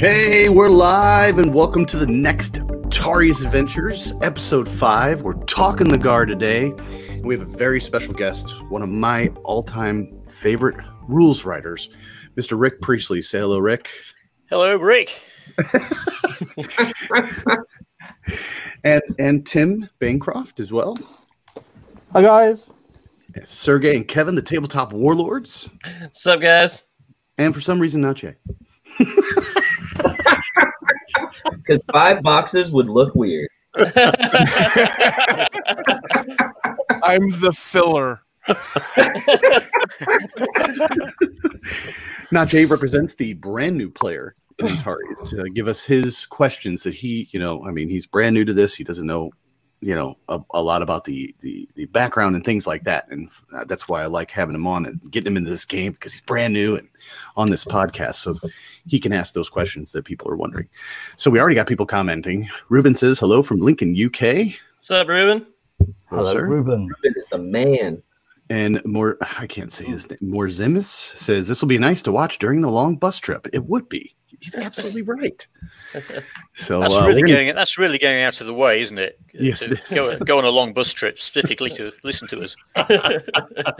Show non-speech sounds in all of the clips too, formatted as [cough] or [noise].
Hey, we're live and welcome to the next Tari's Adventures, episode five. We're talking the Gar today. And we have a very special guest, one of my all time favorite rules writers, Mr. Rick Priestley. Say hello, Rick. Hello, Rick. [laughs] and and Tim Bancroft as well. Hi guys. Yes, Sergey and Kevin, the tabletop warlords. What's up, guys? And for some reason, not Jay. Because five boxes would look weird. I'm the filler. Now, Jay represents the brand new player in Antares to give us his questions that he, you know, I mean, he's brand new to this. He doesn't know, you know, a, a lot about the, the the background and things like that. And uh, that's why I like having him on and getting him into this game because he's brand new and on this podcast. So he can ask those questions that people are wondering. So we already got people commenting. Ruben says, hello from Lincoln, UK. What's up, Ruben? Hello, sir. Ruben. Ruben is the man. And more, I can't say his name. More Zimis says this will be nice to watch during the long bus trip. It would be. He's absolutely right. [laughs] So That's uh, really we're gonna- That's really going out of the way, isn't it? [laughs] Yes, To it is. Go, go on a long bus trip specifically to listen to us. [laughs]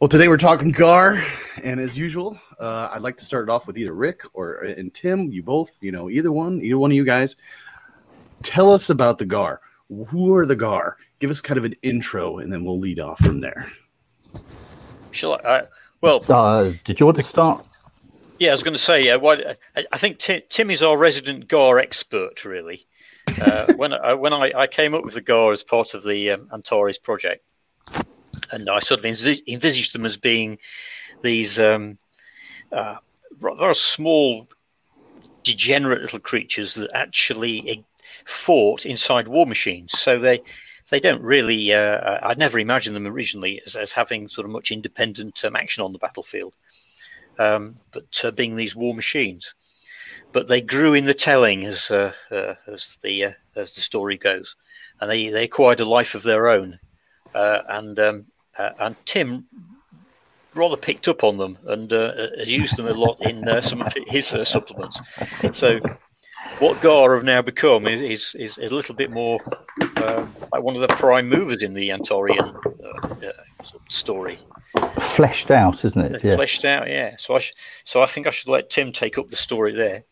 Well, today we're talking Gar, and as usual, uh, I'd like to start it off with either Rick or and Tim. You both, you know, either one, either one of you guys, tell us about the Gar. Who are the Gar? Give us kind of an intro, and then we'll lead off from there. Shall I? Uh, well, Uh, did you want to start? Yeah, I was going to say. Uh, why, I, think Tim, Tim is our resident Gar expert, really. Uh, [laughs] when I, when I, I came up with the Gar as part of the um, Antares project, and I sort of envis- envisaged them as being these um, uh, rather small, degenerate little creatures that actually fought inside war machines. So they they don't really. Uh, I'd never imagined them originally as, as having sort of much independent um, action on the battlefield, um, but uh, being these war machines. But they grew in the telling as uh, uh, as the uh, as the story goes, and they, they acquired a life of their own. Uh, and um, uh, and Tim rather picked up on them and has used them a lot in some of his supplements. So what Gar have now become is is, is a little bit more like one of the prime movers in the Antarean uh, uh, story, Fleshed out, isn't it? Yeah. fleshed out. Yeah. So I sh- so I think I should let Tim take up the story there.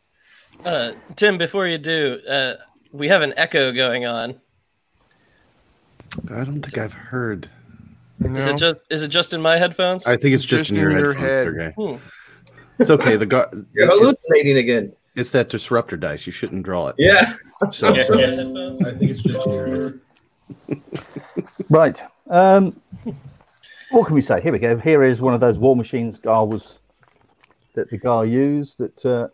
Uh, Tim, before you do, uh, we have an echo going on. I don't think I've heard. Is it just is it just in my headphones? I think it's just, Just in your, in your head. Sergey. Hmm. It's okay. The Gar, [laughs] You're it's, hallucinating again. it's that disruptor dice. You shouldn't draw it. Yeah. So, [laughs] Yeah. so- Headphones? I think it's just in your head. Right. Um, what can we say? Here we go. Here is one of those war machines Gar was that the Gar used. That uh,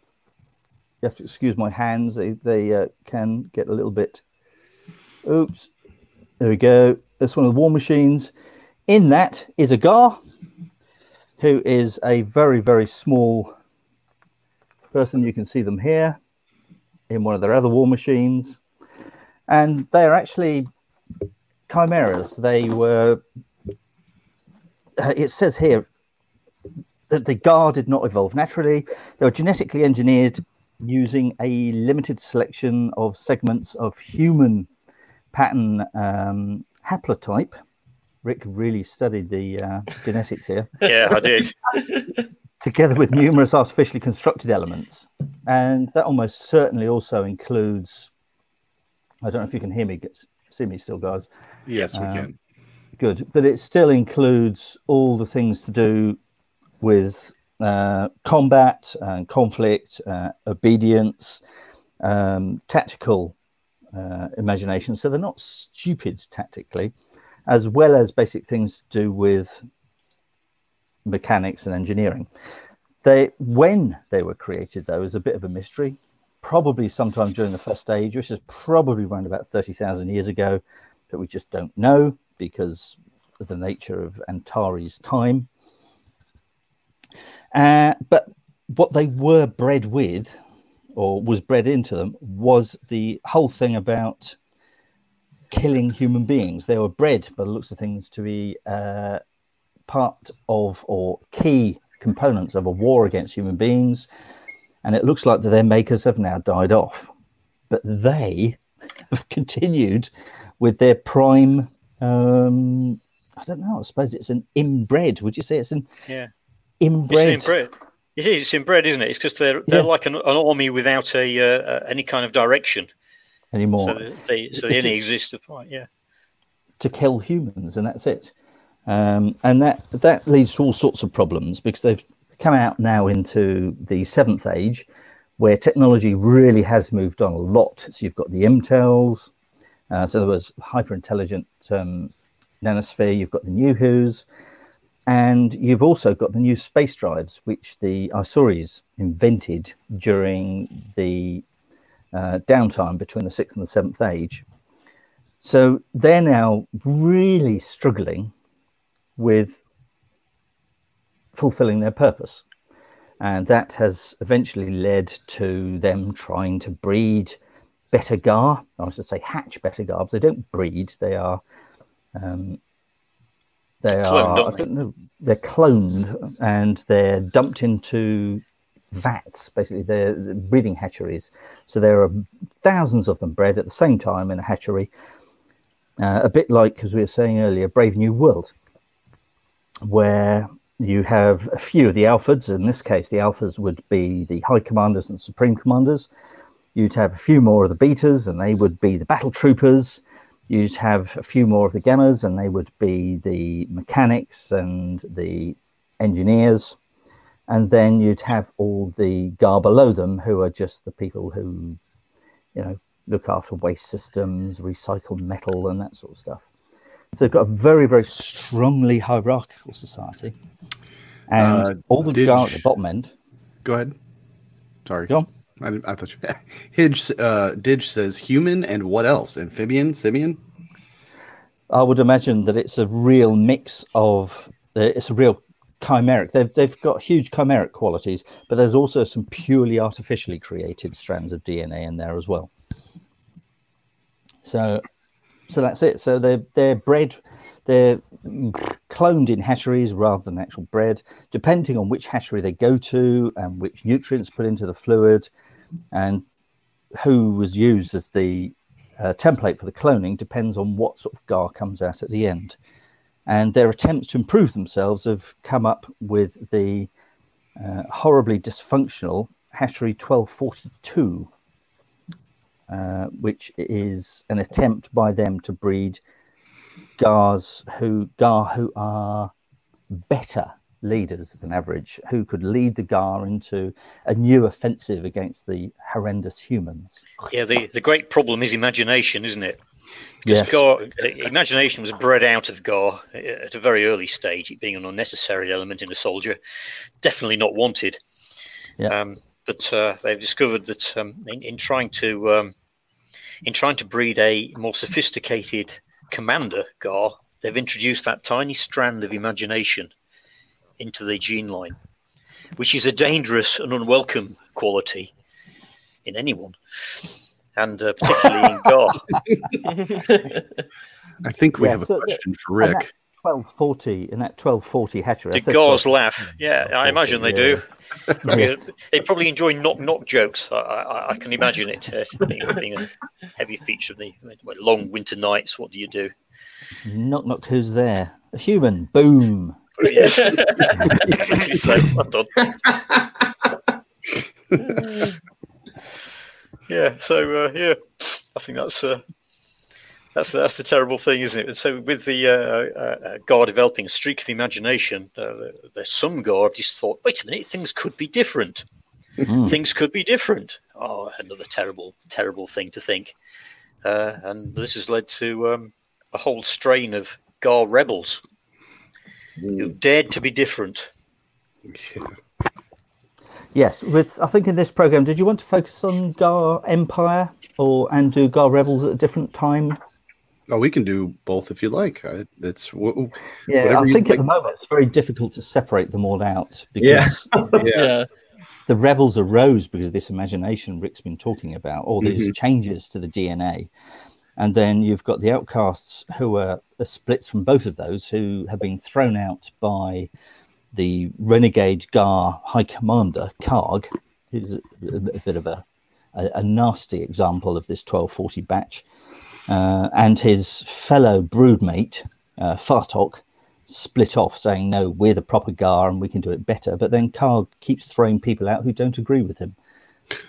you have to excuse my hands. They they uh, can get a little bit. Oops. There we go. That's one of the war machines. In that is a Gar, who is a very very small person. You can see them here in one of their other war machines, and they are actually chimeras. They were. Uh, it says here that the Gar did not evolve naturally. They were genetically engineered using a limited selection of segments of human pattern um, haplotype. Rick really studied the uh, genetics here [laughs] Yeah, I did. together with numerous artificially constructed elements. And that almost certainly also includes, I don't know if you can hear me, see me still, guys. Yes, we Um, can. Good. But it still includes all the things to do with uh, combat and conflict, uh, obedience, um, tactical uh, imagination. So they're not stupid tactically, as well as basic things to do with mechanics and engineering. They, when they were created, though, is a bit of a mystery. Probably sometime during the first age, which is probably around about thirty thousand years ago, but we just don't know because of the nature of Antares' time. Uh, but what they were bred with, or was bred into them, was the whole thing about killing human beings. They were bred, by the looks of things, to be uh, part of or key components of a war against human beings. and it looks like that their makers have now died off, but they [laughs] have continued with their prime. Um, I don't know. I suppose it's an inbred. Would you say it's an Yeah. inbred? It's inbred. It is. It's inbred, isn't it? It's because they're they're Yeah. like an, an army without a uh, any kind of direction. anymore? So they, so they only exist to fight. Yeah. to kill humans, and that's it. Um, and that that leads to all sorts of problems because they've come out now into the seventh age, where technology really has moved on a lot. So you've got the IMTels, uh, so there was hyper intelligent um, nanosphere. You've got the NuHu's, and you've also got the new space drives, which the Isauris invented during the uh, downtime between the sixth and the seventh age. So they're now really struggling with fulfilling their purpose. And that has eventually led to them trying to breed better gar. I was to say hatch better garbs. They don't breed, they are. Um, they Cloned, are, I don't know, they're cloned and they're dumped into vats, basically, they're they're breeding hatcheries. So there are thousands of them bred at the same time in a hatchery uh, a bit like, as we were saying earlier, Brave New World, where you have a few of the alphas. In this case, the alphas would be the high commanders and supreme commanders. You'd have a few more of the betas, and they would be the battle troopers. You'd have a few more of the gammas, and they would be the mechanics and the engineers. And then you'd have all the gar below them, who are just the people who, you know, look after waste systems, recycle metal, and that sort of stuff. So they've got a very, very strongly hierarchical society. And Uh, all the gar at the bottom end. Go ahead. Sorry. Go on. I, I thought you. [laughs] Hidge, uh, Didge says human and what else? Amphibian, simian. I would imagine that it's a real mix of uh, it's a real chimeric. They've they've got huge chimeric qualities, but there's also some purely artificially created strands of DNA in there as well. So, so that's it. So they're they're bred, they're cloned in hatcheries rather than actual bred, depending on which hatchery they go to and which nutrients put into the fluid, and who was used as the uh, template for the cloning depends on what sort of gar comes out at the end. And their attempts to improve themselves have come up with the uh, horribly dysfunctional Hatchery 1242, uh, which is an attempt by them to breed gars who gar who are better leaders than average, who could lead the gar into a new offensive against the horrendous humans. Yeah. The the great problem is imagination, isn't it? Because Yes. Gar, imagination was bred out of Gar at a very early stage, it being an unnecessary element in a soldier, definitely not wanted. Yeah. Um, but uh, they've discovered that um, in, in trying to um, in trying to breed a more sophisticated commander Gar, they've introduced that tiny strand of imagination into the gene line, which is a dangerous and unwelcome quality in anyone, and uh, particularly in [laughs] Gar. I think we Yeah, have a so the- question for Rick. 1240 in that 1240 hatchery. I Did said Gars laugh? Yeah, I imagine they do. Probably- They probably enjoy knock knock jokes. I, I, I can imagine it uh, being, being a heavy feature of the well, long winter nights. What do you do? Knock knock, who's there? A human. Boom. Yes, [laughs] exactly so. Well done. [laughs] yeah. So uh, yeah, I think that's uh, that's that's the terrible thing, isn't it? And so with the uh, uh, uh, Gar developing a streak of imagination, uh, there's some Gar have just thought, wait a minute, things could be different. Mm. Things could be different. Oh, another terrible, terrible thing to think. Uh, and this has led to um, a whole strain of Gar rebels who've dared to be different. [laughs] Yes, with I think in this program, did you want to focus on Gar Empire or and do Gar Rebels at a different time? Oh, we can do both if you like. I, it's w- Yeah, Whatever I you think like. at the moment it's very difficult to separate them all out [laughs] because [laughs] yeah. yeah. the rebels arose because of this imagination Rick's been talking about, all these Mhm. changes to the DNA. And then you've got the outcasts who are the splits from both of those who have been thrown out by the renegade Gar High Commander, Karg, who's a, a bit of a, a, a nasty example of this 1240 batch, uh, and his fellow broodmate, uh, Fartok, split off, saying, No, we're the proper Gar and we can do it better. But then Karg keeps throwing people out who don't agree with him. [laughs]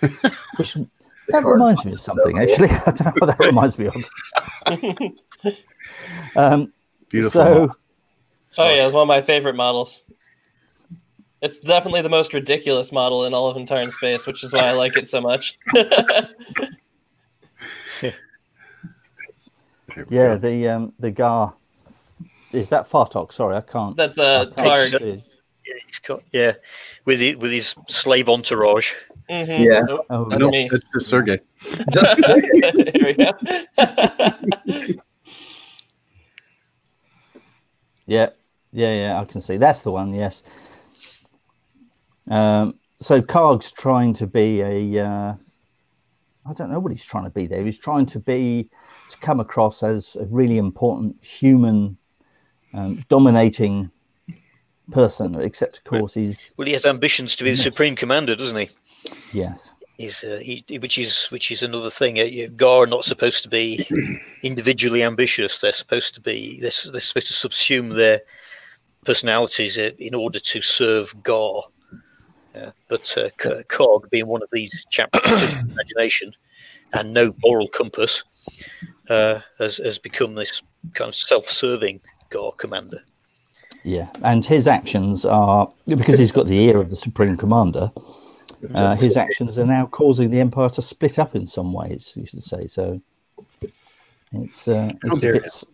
Which that Karg reminds me of something, actually. [laughs] I don't know what that reminds me of. [laughs] um, Beautiful. so, Oh yeah, it's one of my favorite models. It's definitely the most ridiculous model in all of entire space, which is why I like it so much. There we yeah, go. the um, the Gar. Is that Fartok? Sorry, I can't. That's uh, I can't Karg. Yeah, he's got, yeah, with his, with his slave entourage. Mhm. Yeah. Nope, Oh, that's Nope, me. that's just Sergey. [laughs] Just Here we go. [laughs] Yeah, yeah, yeah. I can see that's the one. Yes. Um, so Karg's trying to be a. Uh, I don't know what he's trying to be there. He's trying to be to come across as a really important human, um, dominating person. Except of course he's Well, he has ambitions to be the supreme commander, doesn't he? yes, He's, uh, he, which is which is another thing. Uh, Gar are not supposed to be individually ambitious. They're supposed to be. They're, they're supposed to subsume their personalities uh, in order to serve Gar. Yeah. But uh, K- Karg, being one of these chaps of imagination and no moral compass, uh, has has become this kind of self-serving Gar commander. yeah. And his actions are because he's got the ear of the supreme commander. Uh, his actions are now causing the empire to split up in some ways. You should say so. It's uh, it's a bit,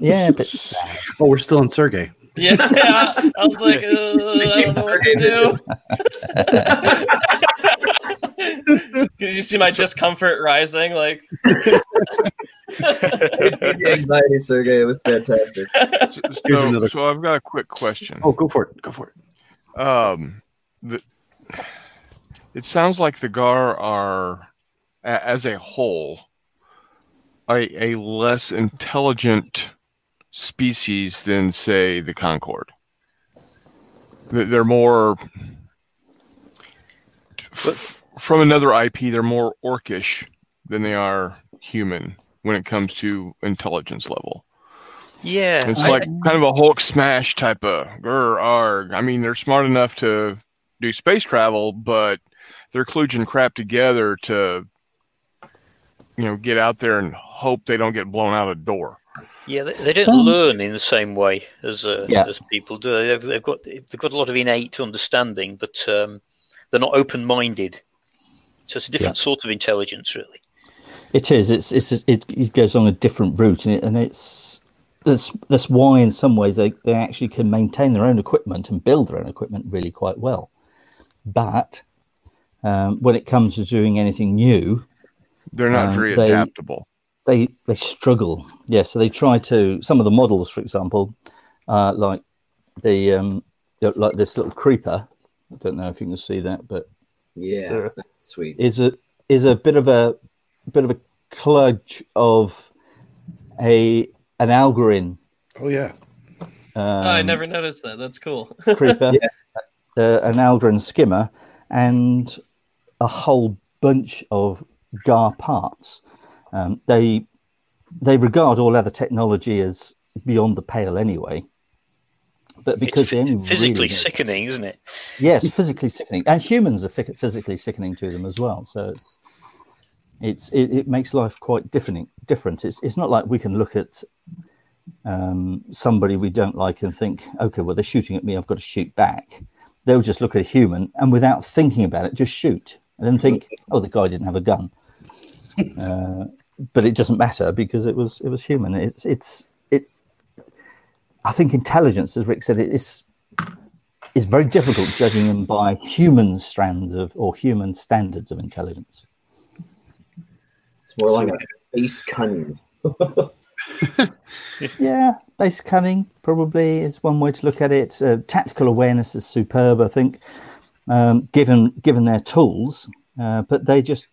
yeah, a bit sad. [laughs] Oh, we're still on Sergey. [laughs] Yeah, I was like, uh, I don't know what to do. [laughs] Did you see my discomfort rising? Like, [laughs] the anxiety, Sergey. It was fantastic. So, so- so I've got a quick question. Oh, go for it. Go for it. Um, the, it sounds like the Gar are, as a whole, a, a less intelligent species than, say, the Concord. They- They're more, f- from another IP, they're more orcish than they are human when it comes to intelligence level. Yeah, It's I- like kind of a Hulk smash type of grr arg. I mean, they're smart enough to do space travel, but they're kludging crap together to, you know, get out there and hope they don't get blown out a door. Yeah, they, they don't Um, learn in the same way as uh, Yeah. as people do. They've, they've got they've got a lot of innate understanding, but um, they're not open minded. So it's a different sort of intelligence, really. It is. It's it's it, it goes on a different route, and, it, and it's that's that's why in some ways they, they actually can maintain their own equipment and build their own equipment really quite well. But um, when it comes to doing anything new, They're not Um, very they- adaptable. They they struggle. Yeah, so they try to some of the models, for example, uh, like the um, like this little creeper. I don't know if you can see that, but Yeah, that's sweet. is a is a bit of a bit of a cludge of a an Algoryn Oh yeah. um, oh, I never noticed that. That's cool. [laughs] creeper, uh, an Algoryn skimmer, and a whole bunch of Gar parts. Um, they they regard all other technology as beyond the pale anyway. But because it's physically really sickening, isn't it? yes, physically sickening, and humans are phy- physically sickening to them as well. So it's it's it, it makes life quite different. Different. It's it's not like we can look at um, somebody we don't like and think, okay, well they're shooting at me, I've got to shoot back. They'll just look at a human and without thinking about it, just shoot, and then think, oh, the guy didn't have a gun. [laughs] uh, but it doesn't matter because it was it was human. It's it's it. I think intelligence, as Rick said, it is it's very difficult judging them by human strands of or human standards of intelligence. It's more like a space cunning. [laughs] [laughs] Yeah, base cunning probably is one way to look at it. Uh, tactical awareness is superb, I think, um, given given their tools, uh, but they just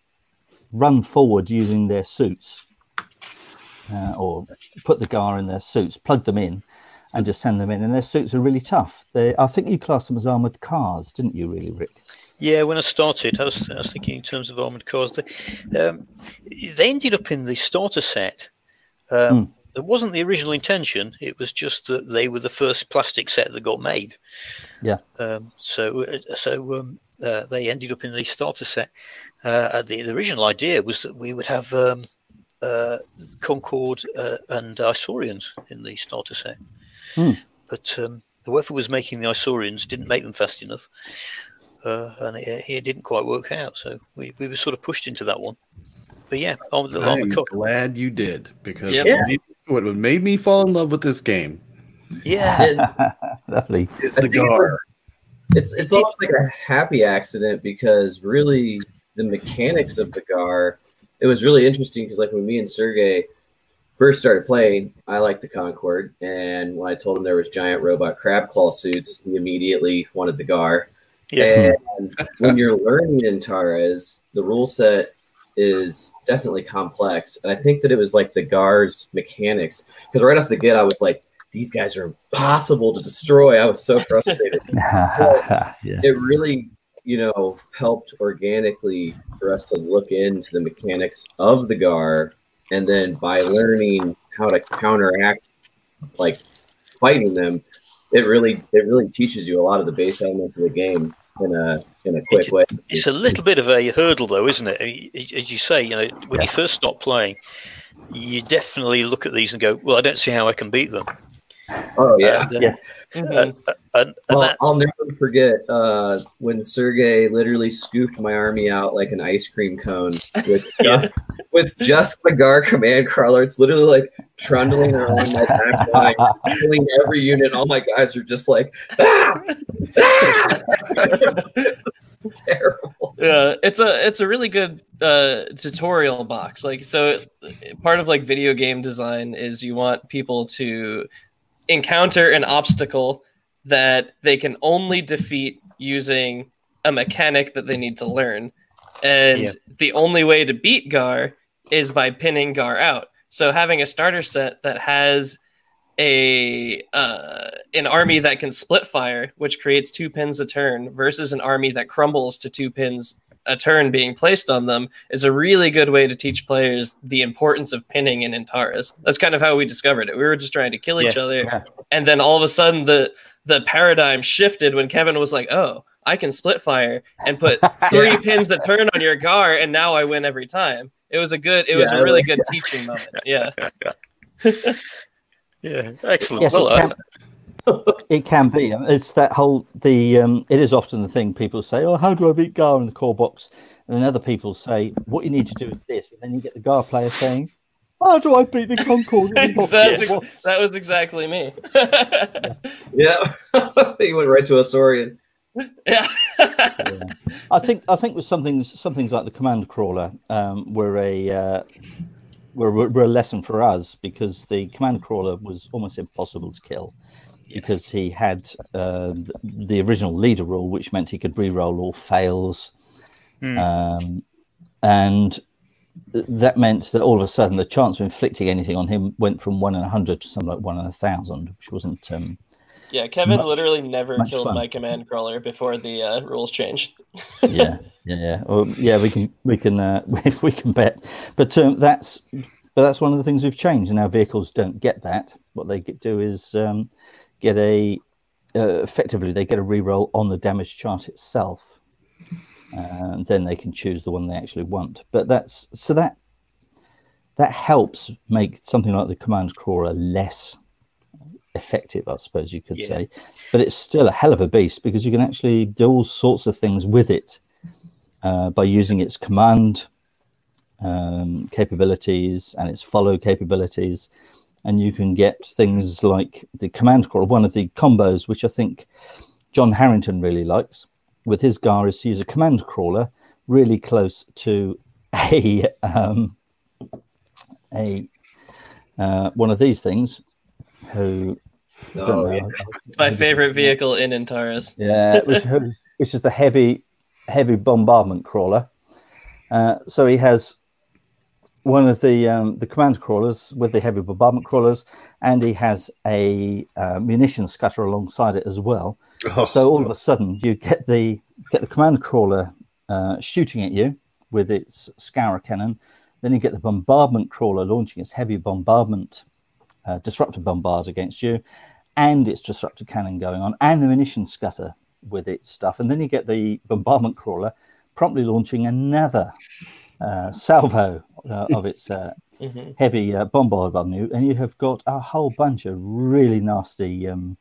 run forward using their suits, uh, or put the gar in their suits, plug them in, and just send them in. And their suits are really tough. They, I think you classed them as armored cars, didn't you? Really, Rick? Yeah, when I started, I was, I was thinking in terms of armored cars. They, um, they ended up in the starter set. Um, mm. It wasn't the original intention. It was just that they were the first plastic set that got made. Yeah. Um, so, uh, so um, uh, they ended up in the starter set. Uh, the, the, original idea was that we would have um, uh, Concord uh, and Isorians in the starter set. Hmm. But um, whoever was making the Isorians didn't make them fast enough. Uh, and it, it, didn't quite work out. So we, we were sort of pushed into that one. But yeah, I'm, I'm glad you did because yeah. what made me fall in love with this game. Yeah, [laughs] lovely. Is the gar. It's it's almost like a happy accident because really the mechanics of the gar. It was really interesting because like when me and Sergey first started playing, I liked the Concord, and when I told him there was giant robot crab claw suits, he immediately wanted the gar. Yeah. And when you're learning Antares, the rule set is definitely complex, and I think that it was like the gar's mechanics because right off the get, I was like, these guys are impossible to destroy. I was so [laughs] frustrated. [laughs] yeah. It really, you know, helped organically for us to look into the mechanics of the GAR. And then by learning how to counteract, like fighting them, it really, it really teaches you a lot of the base elements of the game in a in a quick it's, way. It's a little bit of a hurdle, though, isn't it? As you say, you know, when yeah. you first start playing, you definitely look at these and go, "Well, I don't see how I can beat them." [laughs] Oh yeah, uh, yeah. Mm-hmm. Uh, and, well, that, I'll never forget uh, when Sergey literally scooped my army out like an ice cream cone with [laughs] just with just the Gar command crawler. It's literally like trundling around my back line, killing every unit. All my guys are just like, ah! ah! [laughs] terrible. Yeah, it's a it's a really good uh, tutorial box. Like, so part of like video game design is you want people to encounter an obstacle that they can only defeat using a mechanic that they need to learn. And yeah. the only way to beat Gar is by pinning Gar out. So having a starter set that has a uh, an army that can split fire, which creates two pins a turn, versus an army that crumbles to two pins a turn being placed on them is a really good way to teach players the importance of pinning in Antares. That's kind of how we discovered it. We were just trying to kill each other, yeah. and then all of a sudden the the paradigm shifted when Kevin was like, "Oh, I can split fire and put [laughs] three yeah. pins a turn on your gar, and now I win every time." It was a good. It yeah, was a really good teaching moment. [laughs] Yeah. yeah. [laughs] Excellent. Yes, well, uh, it can be. It's that whole the. Um, it is often the thing people say, "Oh, how do I beat Gar in the core box?" And then other people say, "What you need to do is this," and then you get the Gar player saying, "How do I beat the Concord?" exactly. That was exactly me. [laughs] yeah, [laughs] he went right to Isorian. Yeah. yeah. [laughs] I think I think with some things, some things like the command crawler um, were a uh, were, were a lesson for us because the command crawler was almost impossible to kill because he had uh, the original leader rule, which meant he could re-roll all fails, mm. um, and that meant that all of a sudden the chance of inflicting anything on him went from one in a hundred to something like one in a thousand, which wasn't. Um, yeah, Kevin much, literally never killed fun. my command crawler before the uh, rules changed. [laughs] yeah, yeah, yeah. Well, yeah, we can we can uh, [laughs] we, we can bet, but um, that's but that's one of the things we've changed, and our vehicles don't get that. What they do is um, get a uh, effectively they get a reroll on the damage chart itself, and then they can choose the one they actually want. But that's so that that helps make something like the command crawler less effective, I suppose you could yeah. say. But it's still a hell of a beast because you can actually do all sorts of things with it uh, by using its command um, capabilities and its follow capabilities and you can get things like the command crawler. One of the combos, which I think John Harrington really likes with his GAR, is to use a command crawler really close to [laughs] a um, a uh, one of these things. Who oh, yeah. my favorite vehicle in Antares. Yeah, which, [laughs] which is the heavy heavy bombardment crawler. Uh, so he has one of the um, the command crawlers with the heavy bombardment crawlers, and he has a uh, munition scutter alongside it as well. Oh, So all of a sudden, you get the get the command crawler uh, shooting at you with its scourer cannon. Then you get the bombardment crawler launching its heavy bombardment uh, disruptor bombard against you, and its disruptor cannon going on, and the munition scutter with its stuff. And then you get the bombardment crawler promptly launching another salvo uh, of its uh, [laughs] Mhm. heavy uh, bombard on you, and you have got a whole bunch of really nasty um,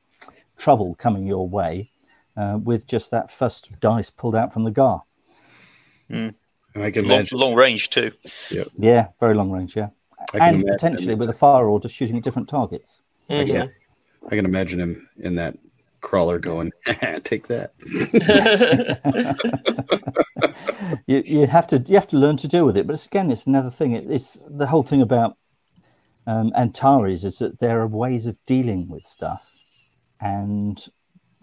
trouble coming your way uh, with just that first dice pulled out from the gar. and I can Long, imagine. long range too. Yeah, very long range, yeah. I And imagine potentially with a fire order shooting at different targets. Mhm. Yeah. I can imagine him in that crawler going, [laughs] "Take that." [laughs] you, you have to you have to learn to deal with it. But it's, again, it's another thing. It, it's the whole thing about um, Antares is that there are ways of dealing with stuff, and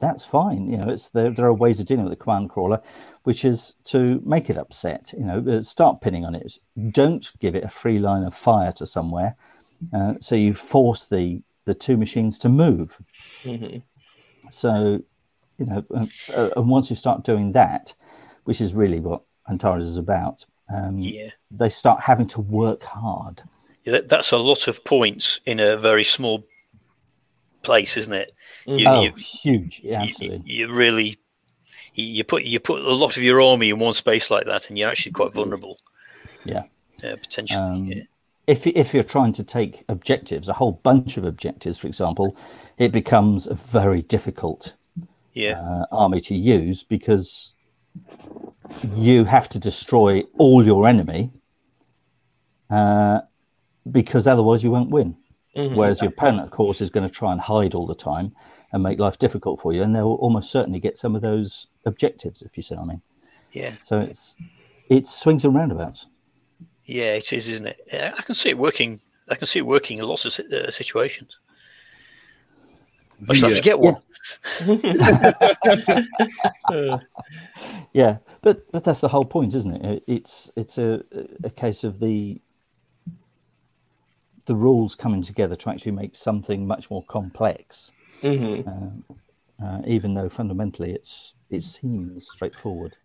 that's fine. You know, it's there. There are ways of dealing with the command crawler, which is to make it upset. You know, uh, start pinning on it. Don't give it a free line of fire to somewhere. Uh, so you force the the two machines to move. Mhm. So, you know, uh, uh, and once you start doing that, which is really what Antares is about, um, Yeah. they start having to work hard. Yeah, that, that's a lot of points in a very small place, isn't it? You, oh, you, huge! Yeah, you- absolutely. you really you, you put you put a lot of your army in one space like that, and you're actually quite vulnerable. Yeah. Yeah, potentially. Um, yeah. If if you're trying to take objectives, a whole bunch of objectives, for example, it becomes a very difficult Yeah. uh, army to use because you have to destroy all your enemy, uh, because otherwise you won't win. Mhm. Whereas your opponent, of course, is going to try and hide all the time and make life difficult for you, and they'll almost certainly get some of those objectives, if you see what I mean. Yeah. So it's it swings and roundabouts. Yeah, it is, isn't it? Yeah, I can see it working. I can see it working in lots of si- uh, situations. I should Yeah. forget one. Uh, [laughs] Yeah, but but that's the whole point, isn't it? It- It's it's a a case of the the rules coming together to actually make something much more complex, mhm. uh, even though fundamentally it's it seems straightforward.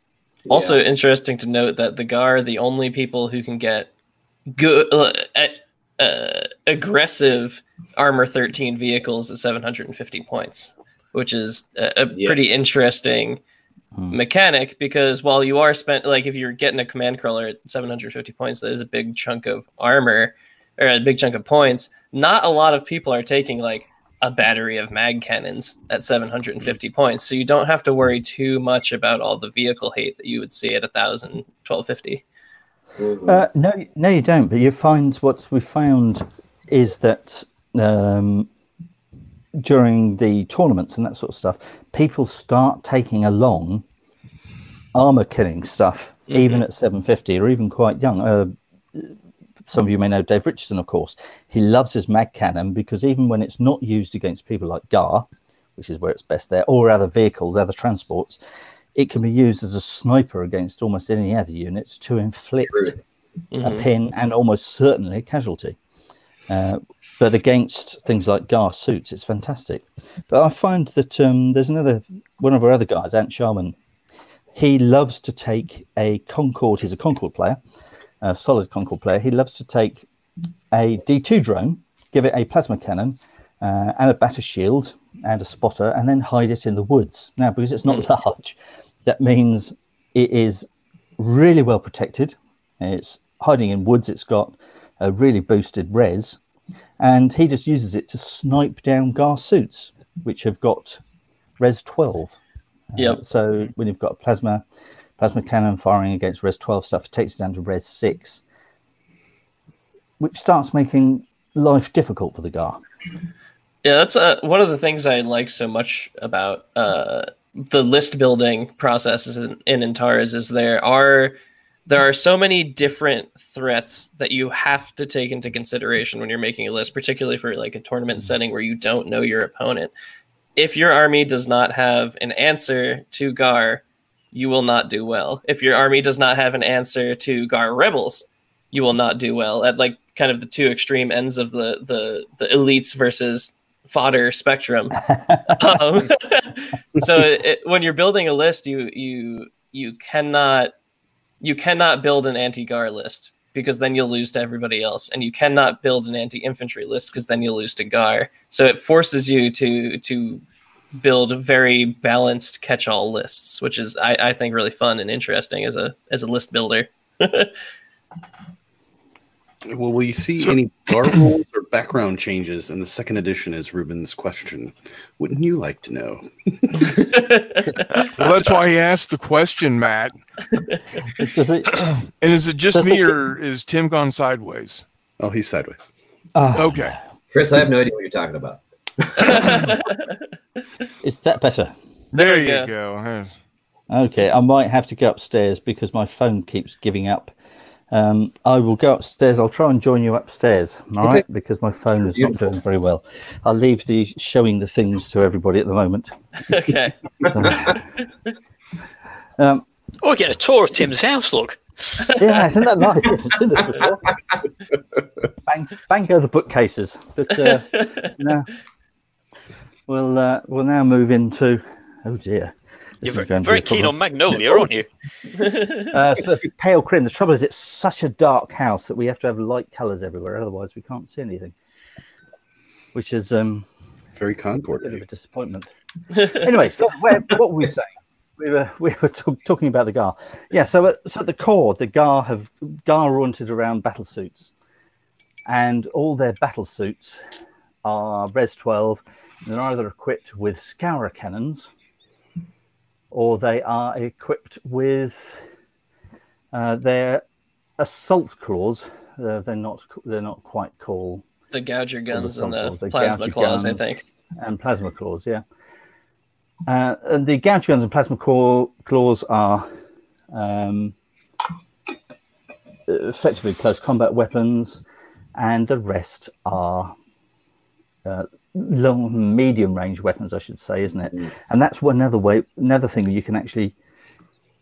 Also interesting to note that the Gar are the only people who can get good, uh, uh, aggressive armor 13 vehicles at 750 points, which is a, a Yeah. pretty interesting Hmm. mechanic because while you are spent like if you're getting a command crawler at 750 points, that is a big chunk of armor or a big chunk of points. Not a lot of people are taking like a battery of mag cannons at 750 points. So you don't have to worry too much about all the vehicle hate that you would see at 1000, 1250. Mhm. Uh, no, no, you don't. But you find what we found is that um, during the tournaments and that sort of stuff, people start taking along armor killing stuff, even at 750 or even quite young. Uh, some of you may know Dave Richardson, of course. He loves his mag cannon because even when it's not used against people like Gar, which is where it's best there, or other vehicles, other transports, it can be used as a sniper against almost any other units to inflict True. a pin and almost certainly a casualty. Uh, but against things like Gar suits, it's fantastic. But I find that um, there's another one of our other guys, Ant Sharman. He loves to take a Concord. He's a Concord player, a solid Concord player. He loves to take a D2 drone, give it a plasma cannon uh, and a batter shield and a spotter, and then hide it in the woods. Now, because it's not large, that means it is really well protected. It's hiding in woods. It's got a really boosted res, and he just uses it to snipe down Gar suits, which have got res 12. Uh, So when you've got a plasma plasma cannon firing against res 12 stuff, it takes it down to res 6, which starts making life difficult for the Gar. Yeah, that's uh, one of the things I like so much about uh, the list building processes in, in Antares is there are there are so many different threats that you have to take into consideration when you're making a list, particularly for like a tournament setting where you don't know your opponent. If your army does not have an answer to Gar, you will not do well. If your army does not have an answer to Gar rebels, you will not do well at like kind of the two extreme ends of the the the elites versus fodder spectrum. [laughs] um, [laughs] so it, when you're building a list, you you you cannot you cannot build an anti-gar list because then you'll lose to everybody else, and you cannot build an anti-infantry list because then you'll lose to gar. So it forces you to to build very balanced catch-all lists, which is I, I think really fun and interesting as a as a list builder. Well, [laughs] will you see any gar [clears throat] rules or background changes in the second edition? Is Ruben's question? Wouldn't you like to know? Well, that's why he asked the question, Matt. Does it? And is it just Does me it- or is Tim gone sideways? Oh, he's sideways. Ah, Okay. Chris, I have no idea what you're talking about. [laughs] Is that better? There, we you go. go. Okay, I might have to go upstairs because my phone keeps giving up. Um, I will go upstairs. I'll try and join you upstairs, all right? Because my phone is not doing very well. I'll leave the showing the things to everybody at the moment. [laughs] okay. [laughs] Um, Oh, we get a tour of Tim's house. Look. [laughs] yeah, isn't that nice? I've seen this before. bang, bang go the bookcases. But uh, now we'll uh, we'll now move into. Oh dear. This You're very, very keen on Magnolia, aren't you? [laughs] Uh, so pale crim. The trouble is, it's such a dark house that we have to have light colours everywhere. Otherwise, we can't see anything. Which is um, Very a Concord. bit of a disappointment. anyway, so where, what were we saying? We were we were talk, talking about the Gar. Yeah. So at, so at the core, the Gar have Gar oriented around battle suits, and all their battle suits are Res 12. And they're either equipped with Scourer cannons, or they are equipped with uh, their assault claws. Uh, they're not they're not quite called the gouger guns and the, the plasma gouger claws, I think. and plasma claws, yeah. Uh, and the gouge guns and plasma claw, claws are um, effectively close combat weapons, and the rest are uh, long, medium range weapons, I should say, isn't it? Mm. And that's one another way, another thing you can actually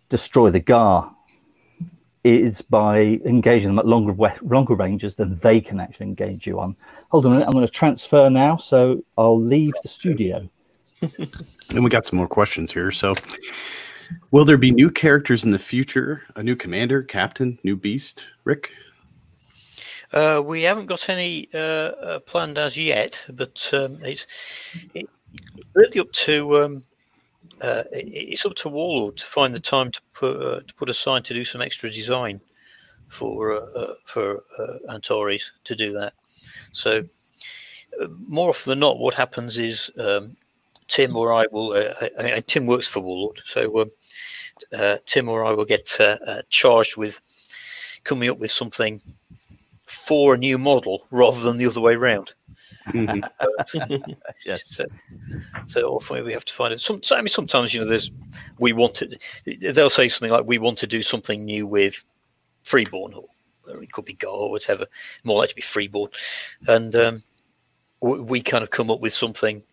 destroy the Gar is by engaging them at longer longer ranges than they can actually engage you on. Hold on a minute, I'm going to transfer now, so I'll leave the studio. And we got some more questions here. So, will there be new characters in the future? A new commander, captain, new beast? Rick? Uh, we haven't got any uh, uh, planned as yet, but um, it's it, really up to um, uh, it, it's up to Warlord to find the time to put uh, to put aside to do some extra design for uh, for Antares to do that. So more often than not, what happens is um, Tim or I will. I, I, Tim works for Warlord, so um, Tim or I will get charged with coming up with something for a new model rather than the other way around. Mhm. [laughs] Yes. So, so often we have to find it. Some, I mean, sometimes you know, there's we want to. They'll say something like, "We want to do something new with Freeborn," or, or it could be Gar or whatever. More likely to be Freeborn, and um, we, we kind of come up with something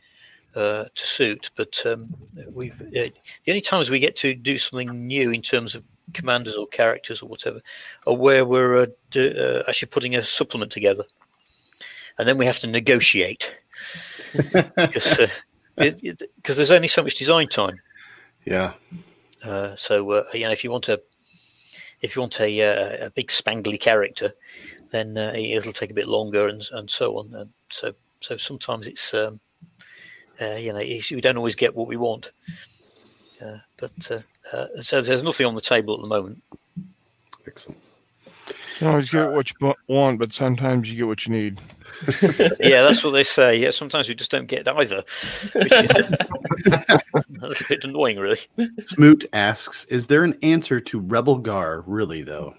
uh, to suit. But um, we've uh, the only times we get to do something new in terms of commanders or characters or whatever are where we're uh, do, uh, actually putting a supplement together, and then we have to negotiate [laughs] because uh, it- it- there's only so much design time. Yeah. Uh, so uh, you know, if you want a if you want a, uh, a big spangly character, then uh, it'll take a bit longer and and so on. And so so sometimes it's um, uh, you know it's, we don't always get what we want. Uh, but uh, uh, so there's nothing on the table at the moment. Excellent. You can always get what you want, but sometimes you get what you need. [laughs] yeah, that's what they say. Yeah, sometimes you just don't get either, which is [laughs] that's a bit annoying, really. Smoot asks, "Is there an answer to Rebel Gar? Really, though?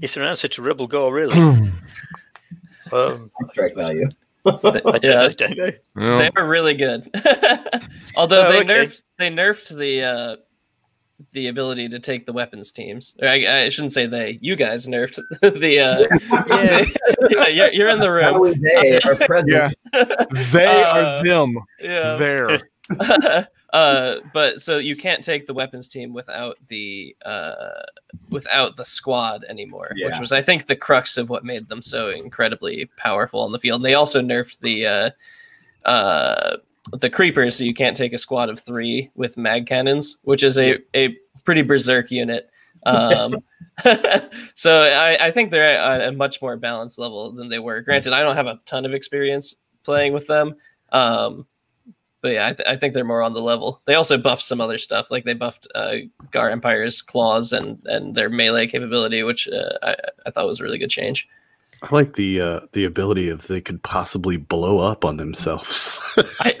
Is there an answer to Rebel Gar, really? [clears throat] um, Strike value. I [laughs] Yeah. know, don't know. Well, They were really good. [laughs] Although Oh, they okay. nerfed they nerfed the uh, the ability to take the weapons teams. Or I, I shouldn't say they. You guys nerfed [laughs] the. Uh, Yeah. yeah, you're, you're in the room. Howie Day, our president. yeah, they Uh, are them Yeah. there. Uh, but so you can't take the weapons team without the uh, without the squad anymore, which was I think the crux of what made them so incredibly powerful on the field. And they also nerfed the uh, uh, the creepers, so you can't take a squad of three with mag cannons, which is a a pretty berserk unit. [laughs] Um, [laughs] so I, I think they're at a much more balanced level than they were. Granted, I don't have a ton of experience playing with them. Um, but yeah, I, th- I think they're more on the level. They also buffed some other stuff, like they buffed uh, Gar Empire's claws and and their melee capability, which uh, I, I thought was a really good change. I like the uh, the ability of they could possibly blow up on themselves. [laughs] I,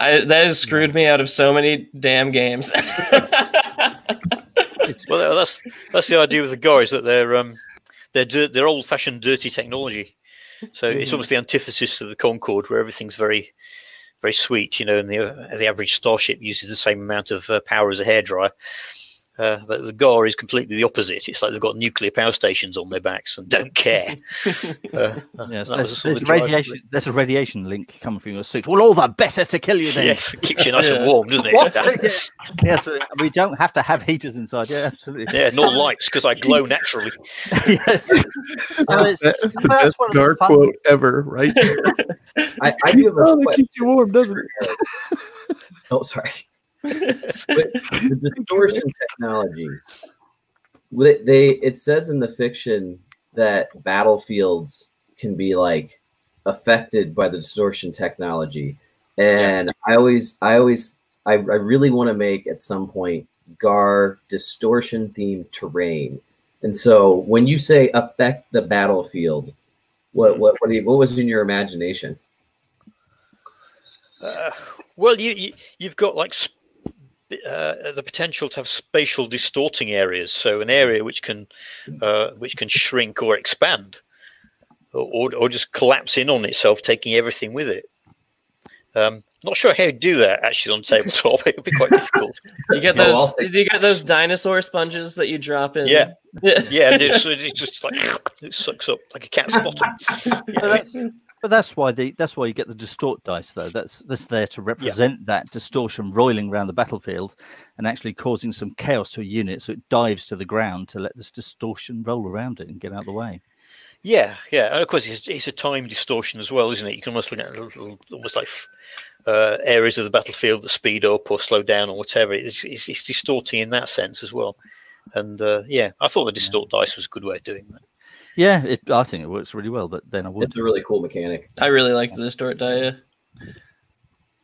that has screwed me out of so many damn games. [laughs] Well, that's that's the idea with the Gar is that they're um they're dir- they're old fashioned dirty technology. So it's Mhm. almost the antithesis of the Concord, where everything's very very sweet, you know, and the the average starship uses the same amount of uh, power as a hairdryer. Uh, but the Gar is completely the opposite. It's like they've got nuclear power stations on their backs and don't care. [laughs] Uh, uh, [laughs] Yes, there's, there's of the drive for radiation. There's a radiation link coming from your suit. Well, all the better to kill you then. Yes, it keeps you nice and warm, doesn't it? What? [laughs] yes, yes, we- we don't have to have heaters inside. Yeah, absolutely. Yeah, no lights because I glow naturally. yes. No, it's- the that's best one Gar quote ever, right? I, I do have a oh, that keeps you warm, doesn't it? Oh, sorry. [laughs] But the distortion technology. They, they it says in the fiction that battlefields can be like affected by the distortion technology, and I always, I always, I, I really want to make at some point Gar distortion themed terrain. And so when you say affect the battlefield, what what what, you, what was in your imagination? Uh, well, you, you you've got like sp- uh, the potential to have spatial distorting areas. So an area which can uh, which can shrink or expand, or, or or just collapse in on itself, taking everything with it. Um, not sure how you do that actually on tabletop. [laughs] It would be quite difficult. You get those. I'll take you get those dinosaur sponges that you drop in. Yeah. yeah. [laughs] Yeah, and it's, it's just like it sucks up like a cat's bottom. [laughs] But that's, but that's why the that's why you get the distort dice though. That's that's there to represent that distortion roiling around the battlefield and actually causing some chaos to a unit so it dives to the ground to let this distortion roll around it and get out of the way. Yeah, yeah, and of course it's, it's a time distortion as well, isn't it? You can almost look at little, almost like uh, areas of the battlefield that speed up or slow down or whatever. It's, it's, it's distorting in that sense as well. And uh, yeah, I thought the distort dice was a good way of doing that. Yeah, it, I think it works really well, but then I would It's a really cool mechanic. I really liked the distort die. Yeah.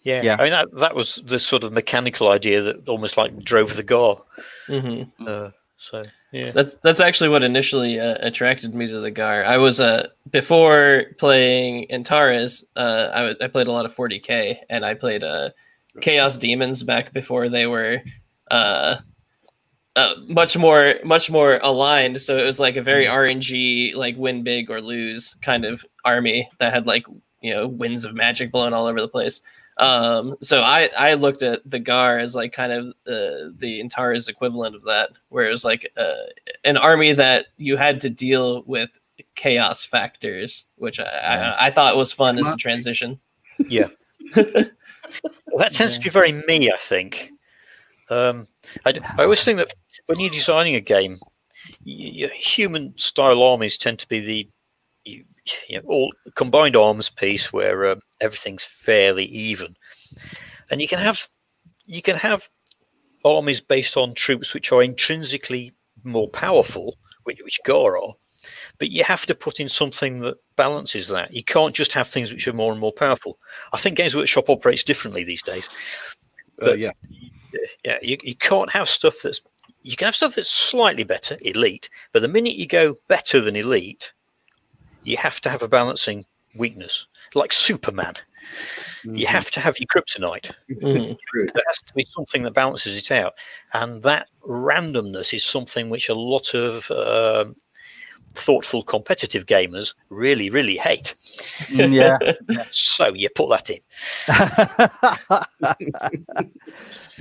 Yeah, Yeah. I mean that that was the sort of mechanical idea that almost like drove the Gar. hmm Uh, so yeah, That's that's actually what initially uh, attracted me to the Gar. I was uh before playing Antares, uh, I, w- I played a lot of 40k, and I played uh Chaos Demons back before they were uh, uh much more much more aligned. So it was like a very RNG, like win big or lose kind of army that had like you know winds of magic blown all over the place. Um, so I I looked at the Gar as like kind of uh, the Antares equivalent of that, where it was like uh, an army that you had to deal with chaos factors, which I, I, I thought was fun as a transition. Yeah. [laughs] well, that tends to be very me, I think. Um, I, d- I always think that when you're designing a game, y y human style armies tend to be the you, you know, all combined arms piece where uh, everything's fairly even, and you can have you can have armies based on troops which are intrinsically more powerful, which, which Gar are, but you have to put in something that balances that. You can't just have things which are more and more powerful. I think Games Workshop operates differently these days. Uh, yeah. Yeah, you, you can't have stuff that's you can have stuff that's slightly better, elite, but the minute you go better than elite, you have to have a balancing weakness, like Superman. You have to have your kryptonite. Mhm. There has to be something that balances it out, and that randomness is something which a lot of um, thoughtful competitive gamers really, really hate. Mm, yeah. [laughs] So you put that in. [laughs]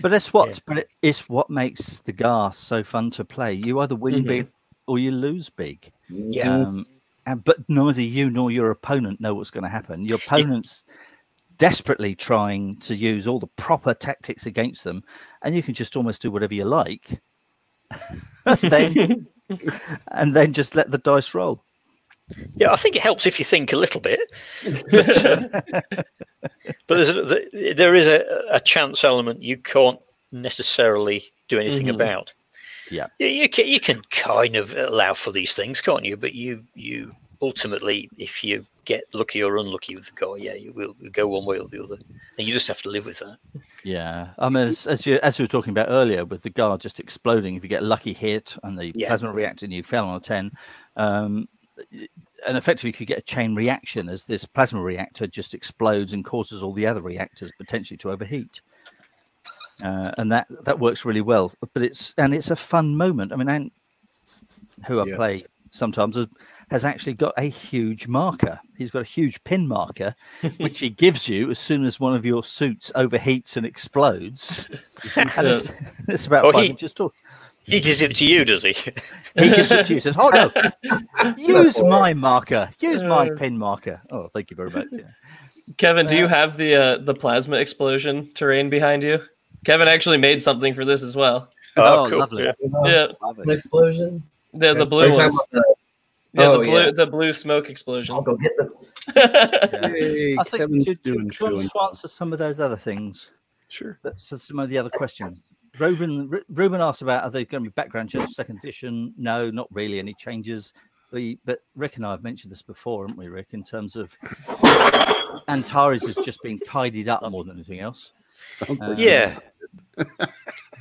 but it's what but it's what makes the Gar so fun to play. You either win Mhm. big or you lose big. Yeah. Um, and but neither you nor your opponent know what's going to happen. Your opponents desperately trying to use all the proper tactics against them, and you can just almost do whatever you like. [laughs] then, [laughs] and then just let the dice roll. Yeah, I think it helps if you think a little bit, but, uh, [laughs] but there's a, there is a, a chance element you can't necessarily do anything Mhm. about. Yeah. you, you can you can kind of allow for these things, can't you? But you you ultimately, if you get lucky or unlucky with the guy, yeah, you will go one way or the other, and you just have to live with that. Yeah, I mean, as, as you as we were talking about earlier, with the Gar just exploding, if you get a lucky hit and the Yeah. plasma reactor and you fell on a ten, um, and effectively you could get a chain reaction as this plasma reactor just explodes and causes all the other reactors potentially to overheat. Uh, and that that works really well, but it's and it's a fun moment. I mean, and who I Yeah. play sometimes has, has actually got a huge marker. He's got a huge pin marker, [laughs] which he gives you as soon as one of your suits overheats and explodes. and it's, [laughs] it's about Oh, five he- inches tall. He gives it to you, does he? [laughs] He gives it to you. Says, "Oh no, use my marker. Use my Uh. pin marker." Oh, thank you very much. Yeah. Kevin, do you have the uh, the plasma explosion terrain behind you? Kevin actually made something for this as well. Oh, cool. lovely. Yeah. Yeah, An Lovely. explosion. The the blue ones. the- Yeah, Oh, the blue yeah. the blue smoke explosion. I'll go get them. [laughs] Yeah. Hey, I think Kevin's to, to, doing to, doing- to answer some of those other things, Sure. that's that's some of the other questions. Ruben Ru- Ruben asked about are there going to be background changes second edition? No, not really any changes. We, but Rick and I have mentioned this before, haven't we, Rick? In terms of Antares is just being tidied up more than anything else. Sounds Uh, Yeah, [laughs]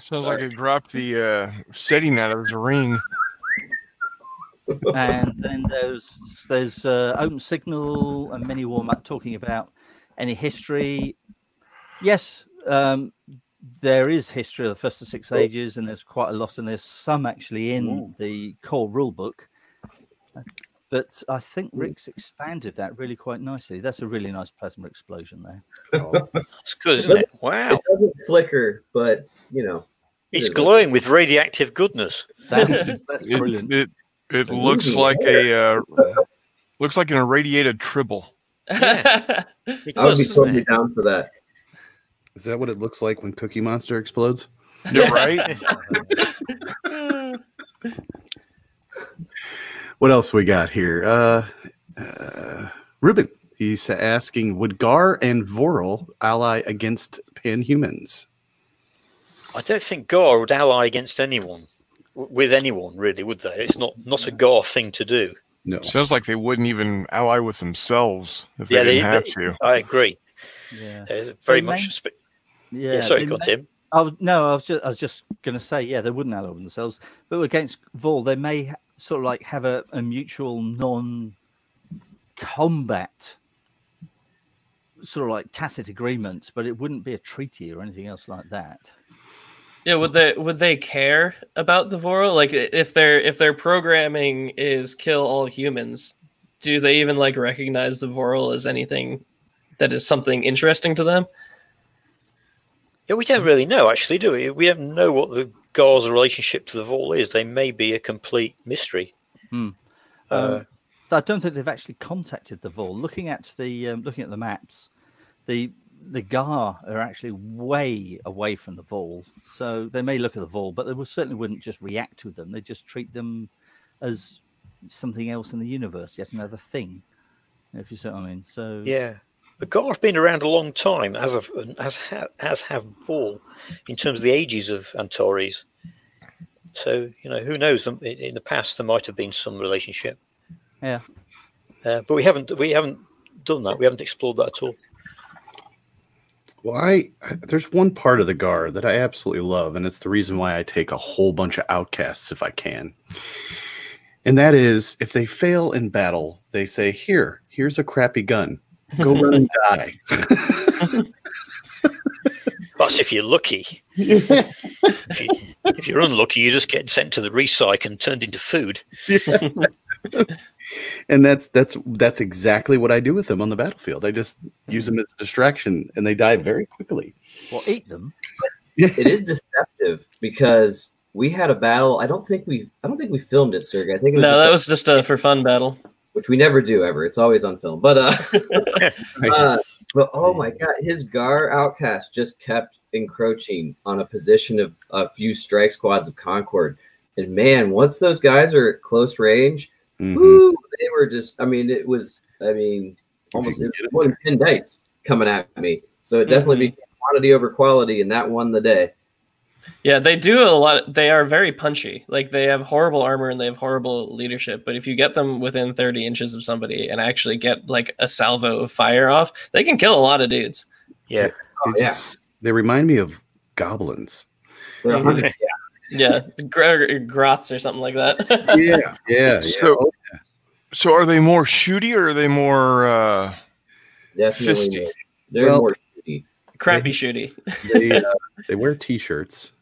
Sounds like it dropped the uh, setting out of his ring. And then there's there's uh, open signal and Mini warm up talking about any history. Yes, um, there is history of the first to six ages, and there's quite a lot, and there's some actually in the core rule book. But I think Rick's expanded that really quite nicely. That's a really nice plasma explosion there. it's good, isn't it? Wow, It doesn't flicker, but you know. it's glowing with radioactive goodness. That is, that's brilliant. [laughs] it, it looks movie like a uh, looks like an irradiated tribble. [laughs] It I would be totally it? down for that. Is that what it looks like when Cookie Monster explodes? You're right. [laughs] What else we got here? Uh, uh, Ruben, he's asking, would Gar and Vorl ally against panhumans? I don't think Gar would ally against anyone, w- with anyone really, would they? It's not not a Gar thing to do. No. Sounds like they wouldn't even ally with themselves if they didn't they- have they- to. I agree. Yeah. There's very They much. may- Spe- Yeah. yeah, sorry, they go may- Tim. I was, no, I was just I was just going to say, yeah, they wouldn't ally with themselves, but against Vorl, they may ha- sort of like have a, a mutual non-combat sort of like tacit agreement, but it wouldn't be a treaty or anything else like that. Yeah, would they would they care about the Vorl? Like if their if their programming is kill all humans, do they even like recognize the Vorl as anything that is something interesting to them? Yeah, we don't really know, actually, do we? We don't know what the Gar's relationship to the Vorl is. They may be a complete mystery. Hmm. Uh, Um, I don't think they've actually contacted the Vorl. Looking at the um, looking at the maps, the the Gar are actually way away from the Vorl, so they may look at the Vorl, but they will certainly wouldn't just react to them. They just treat them as something else in the universe, yet another thing. If you see what I mean. So yeah. The Gar have been around a long time, as have, as, ha, as have Vorl, in terms of the ages of Antares. So, you know, who knows? Um, In in the past, there might have been some relationship. Yeah. Uh, but we haven't we haven't done that. We haven't explored that at all. Well, I, I there's one part of the Gar that I absolutely love, and it's the reason why I take a whole bunch of outcasts if I can. And that is, if they fail in battle, they say, "Here, here's a crappy gun. Go run and [laughs] die." [laughs] That's if you're lucky. [laughs] if, you, if you're unlucky, you just get sent to the recycle and turned into food. And that's that's that's exactly what I do with them on the battlefield. I just use them as a distraction, and they die very quickly. well, eat them. It is deceptive because we had a battle. I don't think we. I don't think we filmed it, Sergey. I think it was No, that a- was just a for fun battle. which we never do ever. It's always on film. But uh, [laughs] [laughs] uh But oh my god, his Gar outcast just kept encroaching on a position of a few strike squads of Concord. And man, once those guys are at close range, Mhm. woo, they were just I mean, it was I mean almost can it get was more than 10 dice coming at me. So it definitely Mhm. became quantity over quality, and that won the day. Yeah, they do a lot. They are very punchy. Like they have horrible armor and they have horrible leadership. But if you get them within 30 inches of somebody and actually get like a salvo of fire off, they can kill a lot of dudes. Yeah. Oh, They yeah. just- They remind me of goblins. They're a hundred- Yeah, Gr- Grots or something like that. [laughs] Yeah, yeah, yeah. So, so are they more shooty or are they more? uh definitely Fisty. more- they're Well- more shooty. Crappy shooty. they, uh, [laughs] they wear t-shirts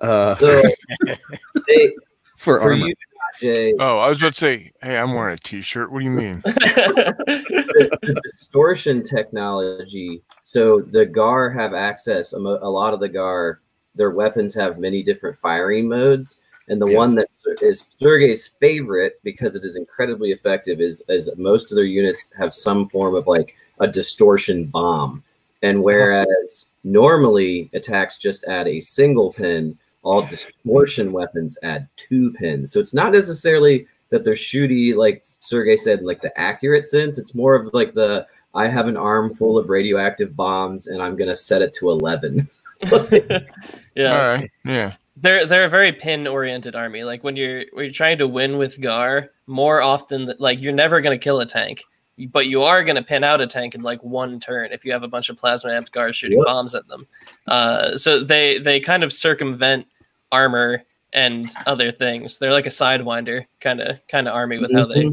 uh, So [laughs] they for, for armor. you, Jay, Oh, I was about to say, hey, I'm wearing a T-shirt. What do you mean? the, the distortion technology. So the GAR have access. A, a lot of the GAR, their weapons have many different firing modes, and the one that is Sergey's favorite because it is incredibly effective is is most of their units have some form of like a distortion bomb, and uh-huh. whereas normally attacks just add a single pin. All distortion weapons add two pins. So it's not necessarily that they're shooty, like Sergey said, in like the accurate sense. It's more of like the I have an arm full of radioactive bombs and I'm gonna set it to eleven. [laughs] [laughs] [laughs] yeah. All right, yeah. they're they're a very pin oriented army. Like when you're when you're trying to win with Gar, more often like you're never gonna kill a tank, but you are gonna pin out a tank in like one turn if you have a bunch of plasma amped Gar shooting Yep. bombs at them. Uh, so they they kind of circumvent armor and other things. They're like a sidewinder kind of kind of army with how they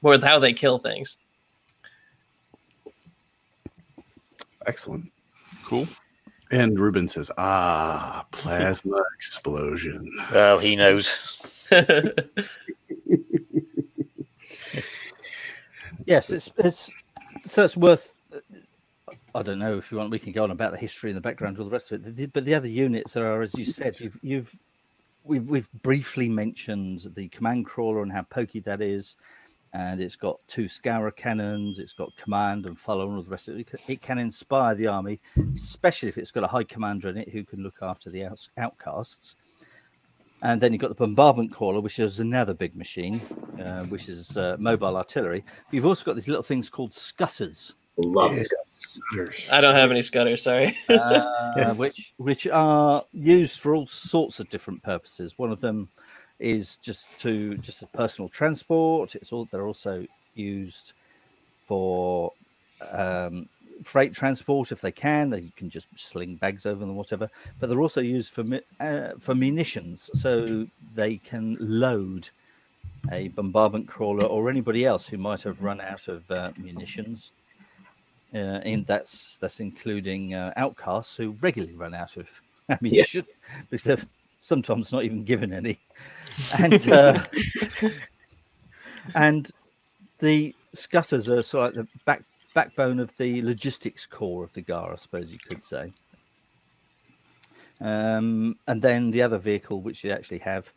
with how they kill things. Excellent. Cool. And Ruben says, "Ah, plasma explosion." Well, he knows. Yes, it's it's so it's worth. I don't know if you want. We can go on about the history and the background, all the rest of it. But the other units are, as you said, you've you've we've we've briefly mentioned the command crawler and how pokey that is, and it's got two scourer cannons. It's got command and follow and all the rest of it. It can- inspire the army, especially if it's got a high commander in it who can look after the outs- outcasts. And then you've got the bombardment crawler, which is another big machine, uh, which is uh, mobile artillery. You've also got these little things called scutters, Love Yeah. Scutters. I don't have any scutters, sorry. uh, [laughs] which which are used for all sorts of different purposes. One of them is just to just a personal transport. It's all they're also used for um, freight transport if they can. They can just sling bags over them, whatever. But they're also used for uh, for munitions, so they can load a bombardment crawler or anybody else who might have run out of uh, munitions. Uh, and that's that's including uh, outcasts who regularly run out of [laughs] ammunition because they're sometimes not even given any. And uh, [laughs] and the scutters are sort of like the back backbone of the logistics core of the GAR, I suppose you could say. Um, and then the other vehicle which you actually have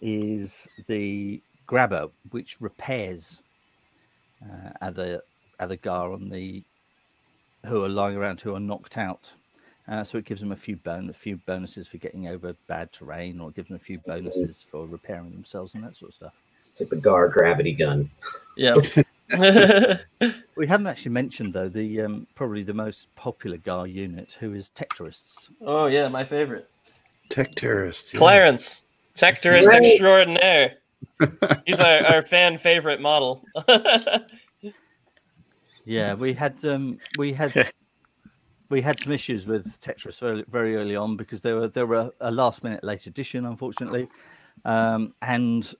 is the grabber, which repairs uh, other other GAR on the who are lying around who are knocked out. Uh, so it gives them a few bon- a few bonuses for getting over bad terrain, or it gives them a few bonuses for repairing themselves and that sort of stuff. It's like the Gar gravity gun. Yeah. [laughs] [laughs] We haven't actually mentioned though the um, probably the most popular GAR unit, who is Tectorists. oh yeah, my favorite. Tech terrorist. yeah. Clarence, Tectorist Right. extraordinaire. [laughs] He's our, our fan favorite model. Yeah, we had um, we had we had some issues with Tectorists very, very early on because there were they were a last minute late addition, unfortunately, um, and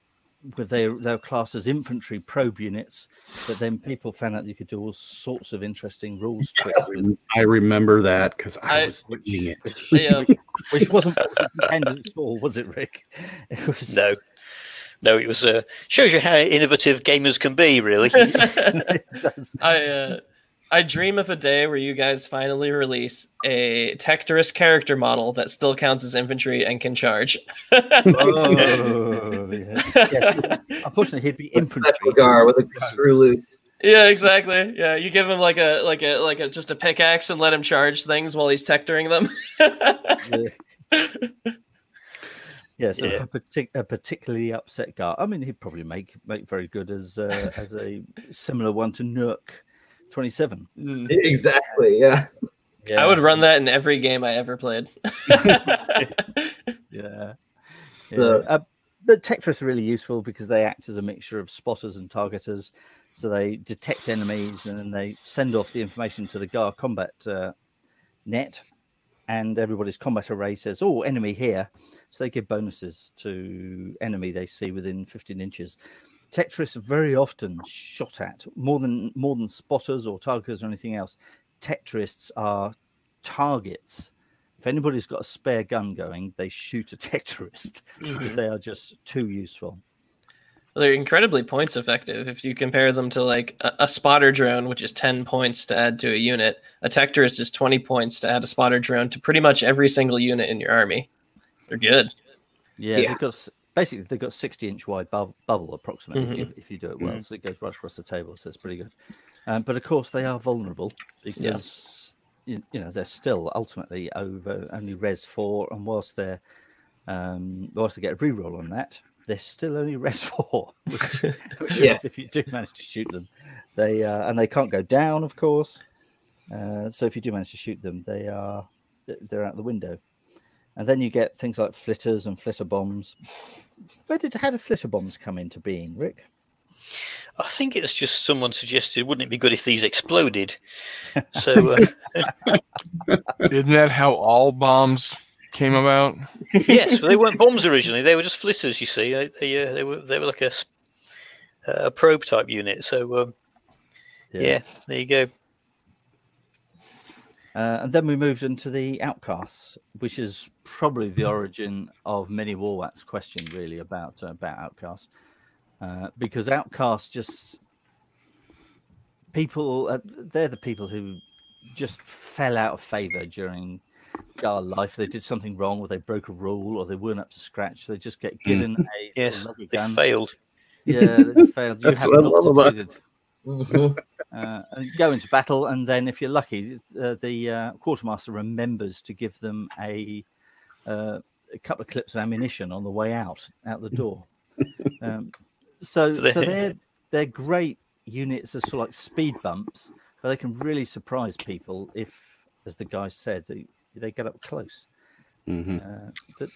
with their their class as infantry probe units. But then people found out you could do all sorts of interesting rules twists with I remember that because I, I- was reading it. which, Yeah. which, which wasn't what was intended at all, was it, Rick? [laughs] It was No, no, it was uh, shows you how innovative gamers can be. Really, [laughs] it does. [laughs] I uh, I dream of a day where you guys finally release a Tectorist character model that still counts as infantry and can charge. Oh, yeah. [laughs] Yeah. Unfortunately, he'd be infantry. Gar with a screw loose. Yeah, exactly. Yeah, you give him like a like a like a just a pickaxe and let him charge things while he's tectoring them. [laughs] Yeah, so Yeah. A, partic- a particularly upset guy. I mean, he'd probably make make very good as uh, as a similar one to Nook twenty seven. Mm. Exactly. Yeah. Yeah, I would run that in every game I ever played. [laughs] [laughs] Yeah. The- yeah. Uh, the Tectorists are really useful because they act as a mixture of spotters and targeters. So they detect enemies and then they send off the information to the GAR combat uh, net, and everybody's combat array says, "Oh, enemy here." So they give bonuses to enemy they see within 15 inches. Tectorists are very often shot at more than more than spotters or targeters or anything else. Tectorists are targets. If anybody's got a spare gun going, they shoot a [laughs] Tectorist because mm-hmm. they are just too useful. They're incredibly points effective if you compare them to like a, a spotter drone, which is 10 points to add to a unit. A Tector is just 20 points to add a spotter drone to pretty much every single unit in your army. They're good. Yeah, Yeah. they've got s- basically they've got 60 inch wide bub- bubble approximately if, you, if you do it well. So it goes right across the table, so it's pretty good. Um, but of course, they are vulnerable because you, you know they're still ultimately over only res four, and whilst they're um, whilst they get a reroll on that, they're still only res [laughs] four, which, [laughs] which Yeah. if you do manage to shoot them, they uh, and they can't go down, of course. Uh, so if you do manage to shoot them, they are they're out the window. And then you get things like flitters and flitter bombs. Where did how did flitter bombs come into being, Rick? I think it's just someone suggested, wouldn't it be good if these exploded? [laughs] So uh, [laughs] Isn't that how all bombs came about? yes, they weren't bombs originally; they were just flitters. You see, they they, uh, they were they were like a a probe type unit. So um, yeah. there you go. Uh, and then we moved into the outcasts, which is probably the origin of many Warwats question, really about uh, about outcasts, uh, because outcasts just people uh, they're the people who just fell out of favor during our life. They did something wrong, or they broke a rule, or they weren't up to scratch. They just get given a Yes, lovely they gun. failed. Yeah, they [laughs] failed. You That's have what I not love about- succeeded. Uh, go into battle, and then if you're lucky, uh, the uh, quartermaster remembers to give them a, uh, a couple of clips of ammunition on the way out out the door. [laughs] um, so, So they- so they're [laughs] they're great units as sort of like speed bumps, but they can really surprise people if, as the guy said, they, they get up close. Mhm. Uh, but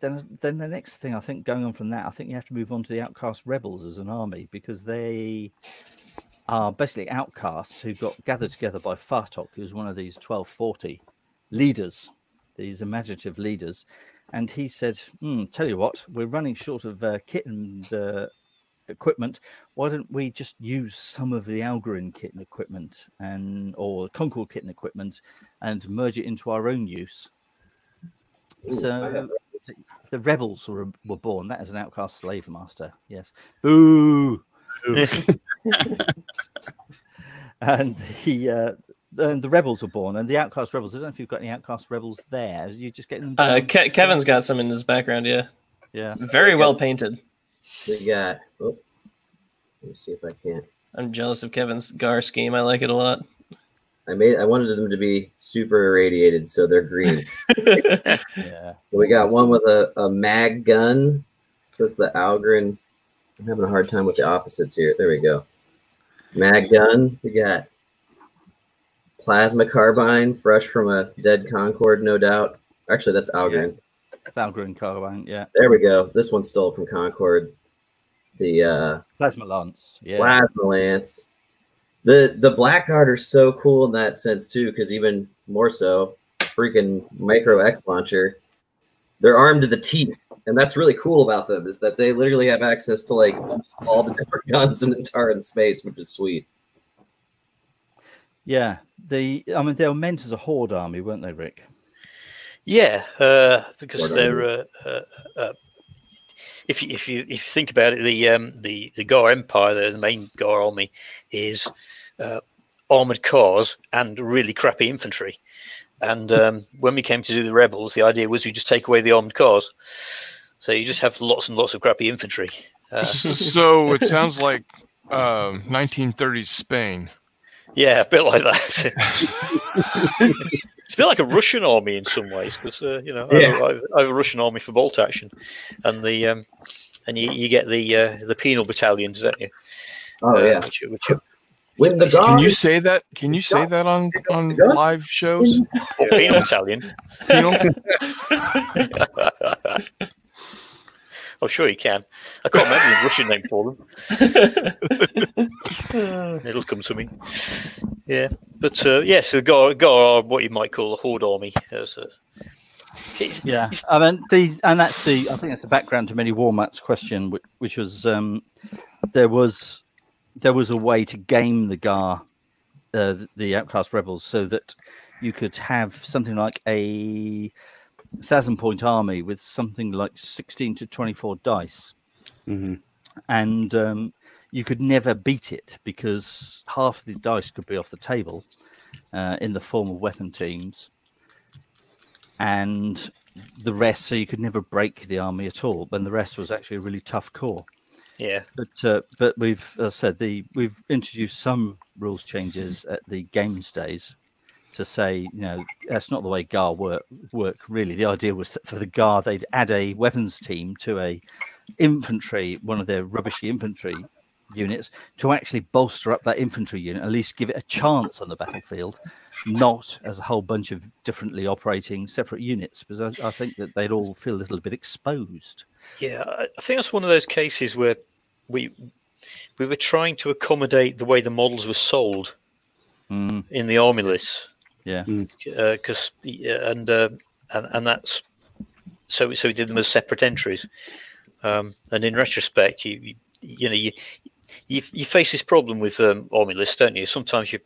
then, then the next thing I think going on from that, I think you have to move on to the outcast rebels as an army because they are basically outcasts who got gathered together by Fartok, who's one of these 1240 leaders, these imaginative leaders. And he said, hmm, Tell you what, we're running short of uh, kit and uh, equipment. Why don't we just use some of the Algoryn kit and equipment and or Concord kit and equipment and merge it into our own use? Ooh, So the- the rebels were were born. That is an outcast slave master. Yes. Boo. [laughs] and the uh, and the rebels were born, and the outcast rebels. I don't know if you've got any outcast rebels there. You just getting them. Uh. Ke- Kevin's got some in his background, yeah. yeah. Very well painted. We got. Oh, let me see if I can't. I'm jealous of Kevin's Gar scheme. I like it a lot. I made. I wanted them to be super irradiated, so they're green. [laughs] Yeah. we got one with a, a mag gun. So it's the Algoryn. I'm having a hard time with the opposites here. There we go. Mag gun. We got plasma carbine, fresh from a dead Concord, no doubt. Actually, that's Algoryn. Thalgren carbine. Yeah. There we go. This one stole from Concord. The uh, Plasma lance. Yeah. plasma lance. The the Blackguard are so cool in that sense too, because even more so, freaking micro X launcher. They're armed to the teeth, and that's really cool about them is that they literally have access to like all the different [laughs] guns in Antarean space, which is sweet. Yeah. The I mean they were meant as a horde army, weren't they, Rick? Yeah, uh, because What they're. Uh, uh, uh, if you if you if you think about it, the um, the the Gar Empire, the, the main Gar army, is uh, armored cars and really crappy infantry. And um, when we came to do the rebels, the idea was you just take away the armored cars, so you just have lots and lots of crappy infantry. Uh, [laughs] so [laughs] it sounds like Um, 1930s Spain. Yeah, a bit like that. it's a bit like a Russian army in some ways because uh, you know I, Yeah. have, I have- I have a Russian army for bolt action, and the um, and you, you get the uh, the penal battalions, don't you? Oh Uh, yeah. Which, which are When the Can you say that? Can you say that on on live shows? oh, penal battalion. You know? Oh, sure you can. I can't remember the Russian name for them. [laughs] It'll come to me. Yeah, but uh, yes, the Gar, Gar are what you might call a horde army. As a, it's- Yeah, I mean these, and that's the. I think that's the background to Many Warmat's question, which, which was um, there was there was a way to game the Gar, uh, the Outcast Rebels, so that you could have something like a thousand point army with something like sixteen to twenty four dice, Mhm. and um, you could never beat it because half the dice could be off the table uh, in the form of weapon teams and the rest, so you could never break the army at all. But the rest was actually a really tough core. Yeah, But uh, but we've, as I said, the we've introduced some rules changes at the games days to say, you know, that's not the way Gar work. Work really. The idea was that for the Gar, they'd add a weapons team to a infantry, one of their rubbishy infantry units, to actually bolster up that infantry unit, at least give it a chance on the battlefield, not as a whole bunch of differently operating separate units, because I, I think that they'd all feel a little bit exposed. yeah. I I think that's one of those cases where we we were trying to accommodate the way the models were sold Mm, in the army lists. yeah. because and uh, and and that's so so we did them as separate entries. Um, and in retrospect, you you, you know you, you you face this problem with um, army lists, don't you? Sometimes you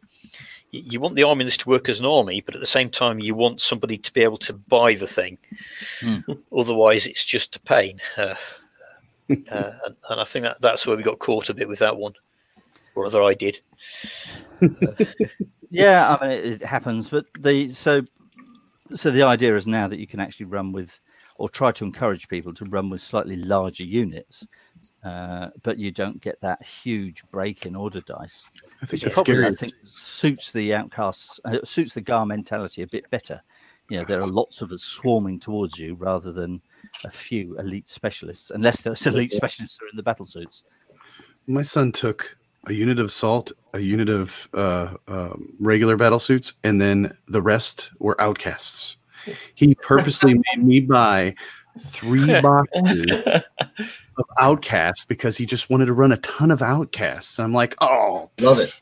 you want the army list to work as an army, but at the same time, you want somebody to be able to buy the thing. Otherwise, it's just a pain. Uh, uh, and, and I think that that's where we got caught a bit with that one, or rather, I did. [laughs] yeah i mean it, it happens but the so so the idea is now that you can actually run with or try to encourage people to run with slightly larger units uh, but you don't get that huge break in order dice. I think which probably i think suits the outcasts uh, suits the gar mentality a bit better. You know there are lots of us swarming towards you rather than a few elite specialists unless those elite specialists are in the battle suits My son took a unit of salt, a unit of uh, um, regular battle suits, and then the rest were outcasts. He purposely made me buy three [laughs] boxes of outcasts because he just wanted to run a ton of outcasts. And I'm like, oh, love it.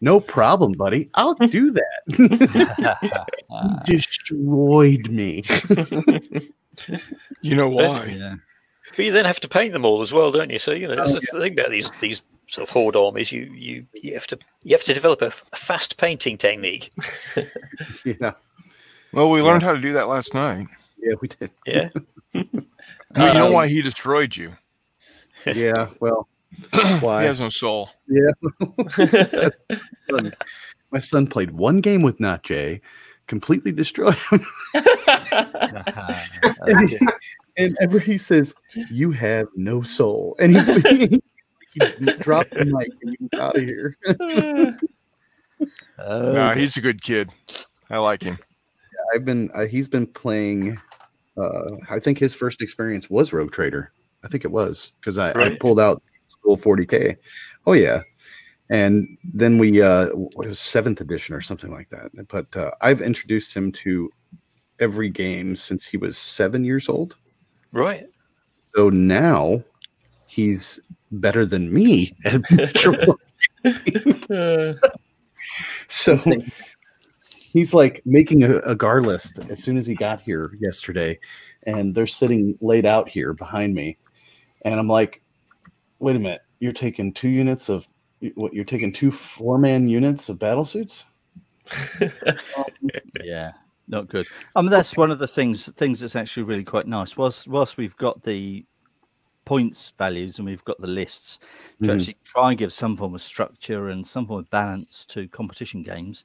no problem, buddy. I'll do that. [laughs] Destroyed me. [laughs] You know why? yeah But you then have to paint them all as well, don't you? So you know that's oh, the thing about these these sort of horde armies. You you you have to you have to develop a, a fast painting technique. yeah, Well, we learned how to do that last night. yeah, we did. Yeah, No, you know Um, why he destroyed you? Yeah, well, [clears throat] why? He has no soul. son- [laughs] my son played one game with Not Jay, completely destroyed him. [laughs] and, he, and ever he says, "You have no soul," and he, [laughs] he dropped the mic and he was out of here. Oh, Nah, he's a good kid. I like him. I've been uh, he's been playing. Uh, I think his first experience was Rogue Trader. I think it was because I, I pulled out school 40k. Oh yeah, and then we uh, it was seventh edition or something like that. But uh, I've introduced him to every game since he was seven years old. right. So now he's better than me at. [laughs] [laughs] [laughs] So he's like making a, a gar list as soon as he got here yesterday, and they're sitting laid out here behind me, and I'm like, "Wait a minute, you're taking two units of what? You're taking two four man units of battle suits?" [laughs] yeah not good i mean that's one of the things things that's actually really quite nice whilst whilst we've got the points values and we've got the lists to Mhm. actually try and give some form of structure and some form of balance to competition games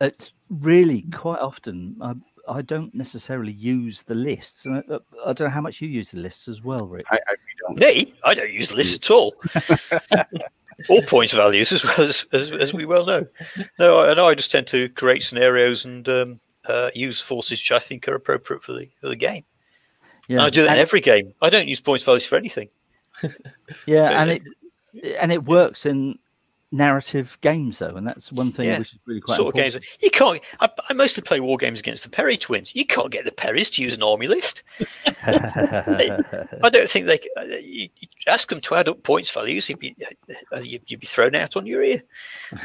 it's really quite often I, I don't necessarily use the lists and I, I don't know how much you use the lists as well rick I, I don't. Me, I don't use lists at all. [laughs] all points values as well as, as, as we well know. No, I know. I just tend to create scenarios and um, uh, use forces which I think are appropriate for the for the game. And I do that in every game. I don't use points values for anything. yeah, [laughs] and it and it works in narrative games though, and that's one thing Yeah. which is really quite sort of games. You can't. I, I mostly play war games against the Perry twins. You can't get the Perrys to use an army list. [laughs] I don't think they. uh, You, you ask them to add up points values, you'd be, uh, you'd, you'd be thrown out on your ear.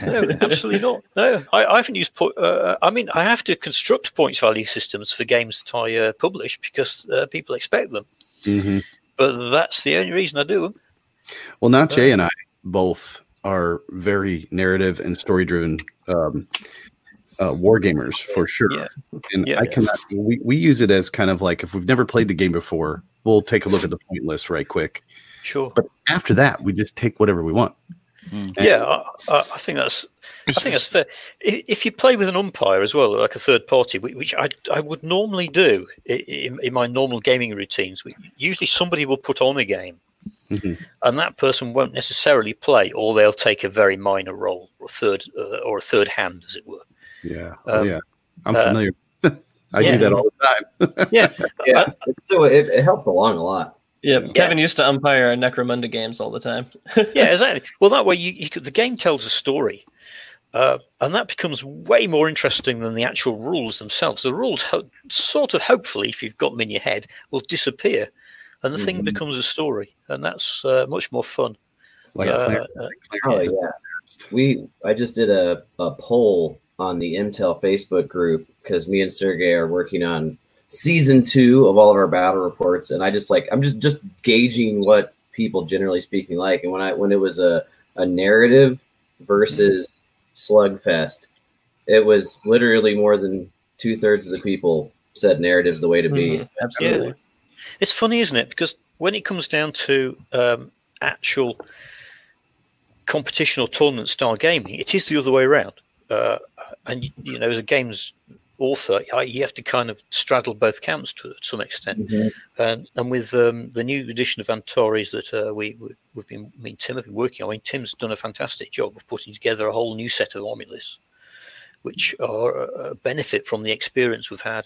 No, [laughs] absolutely not. No, I, I haven't used. Po- uh, I mean, I have to construct points value systems for games that I uh, publish because uh, people expect them. hmm But that's the only reason I do them. Well, not Jay and I both are very narrative and story driven um, uh, war gamers for sure. Yeah. And Yeah. I cannot. We, we use it as kind of like if we've never played the game before, we'll take a look at the point list right quick. Sure. But after that, we just take whatever we want. Mm. Yeah, I, I I think that's I think that's fair. If you play with an umpire as well, like a third party, which I, I would normally do in, in my normal gaming routines, usually somebody will put on a game Mhm. and that person won't necessarily play, or they'll take a very minor role or a third uh, or a third hand, as it were. Yeah. Oh, Um, yeah. I'm uh, familiar. [laughs] I yeah. do that all the time. [laughs] Yeah, Yeah, so it, it helps along a lot. Yeah, Kevin used to umpire Necromunda games all the time. [laughs] yeah, exactly. Well, that way you, you could, the game tells a story, uh, and that becomes way more interesting than the actual rules themselves. The rules, ho- sort of, hopefully, if you've got them in your head, will disappear, and the thing Mhm. becomes a story, and that's uh, much more fun. Like Uh, Clarence- uh, Clarence Oh yeah, we. I just did a, a poll on the Intel Facebook group because me and Sergey are working on season two of all of our battle reports, and I just like I'm just just gauging what people generally speaking like. And when I when it was a a narrative versus slugfest, it was literally more than two thirds of the people said narrative's the way to be. Mhm, Absolutely. It's funny, isn't it? Because when it comes down to um, actual competition or tournament style gaming, it is the other way around. Uh, and you know, as a games author, I- you have to kind of straddle both camps to some extent. Mhm. And, and with um, the new edition of Antares that uh, we, we we've been, I mean, Tim have been working on. I mean, Tim's done a fantastic job of putting together a whole new set of omnibus, which are a a benefit from the experience we've had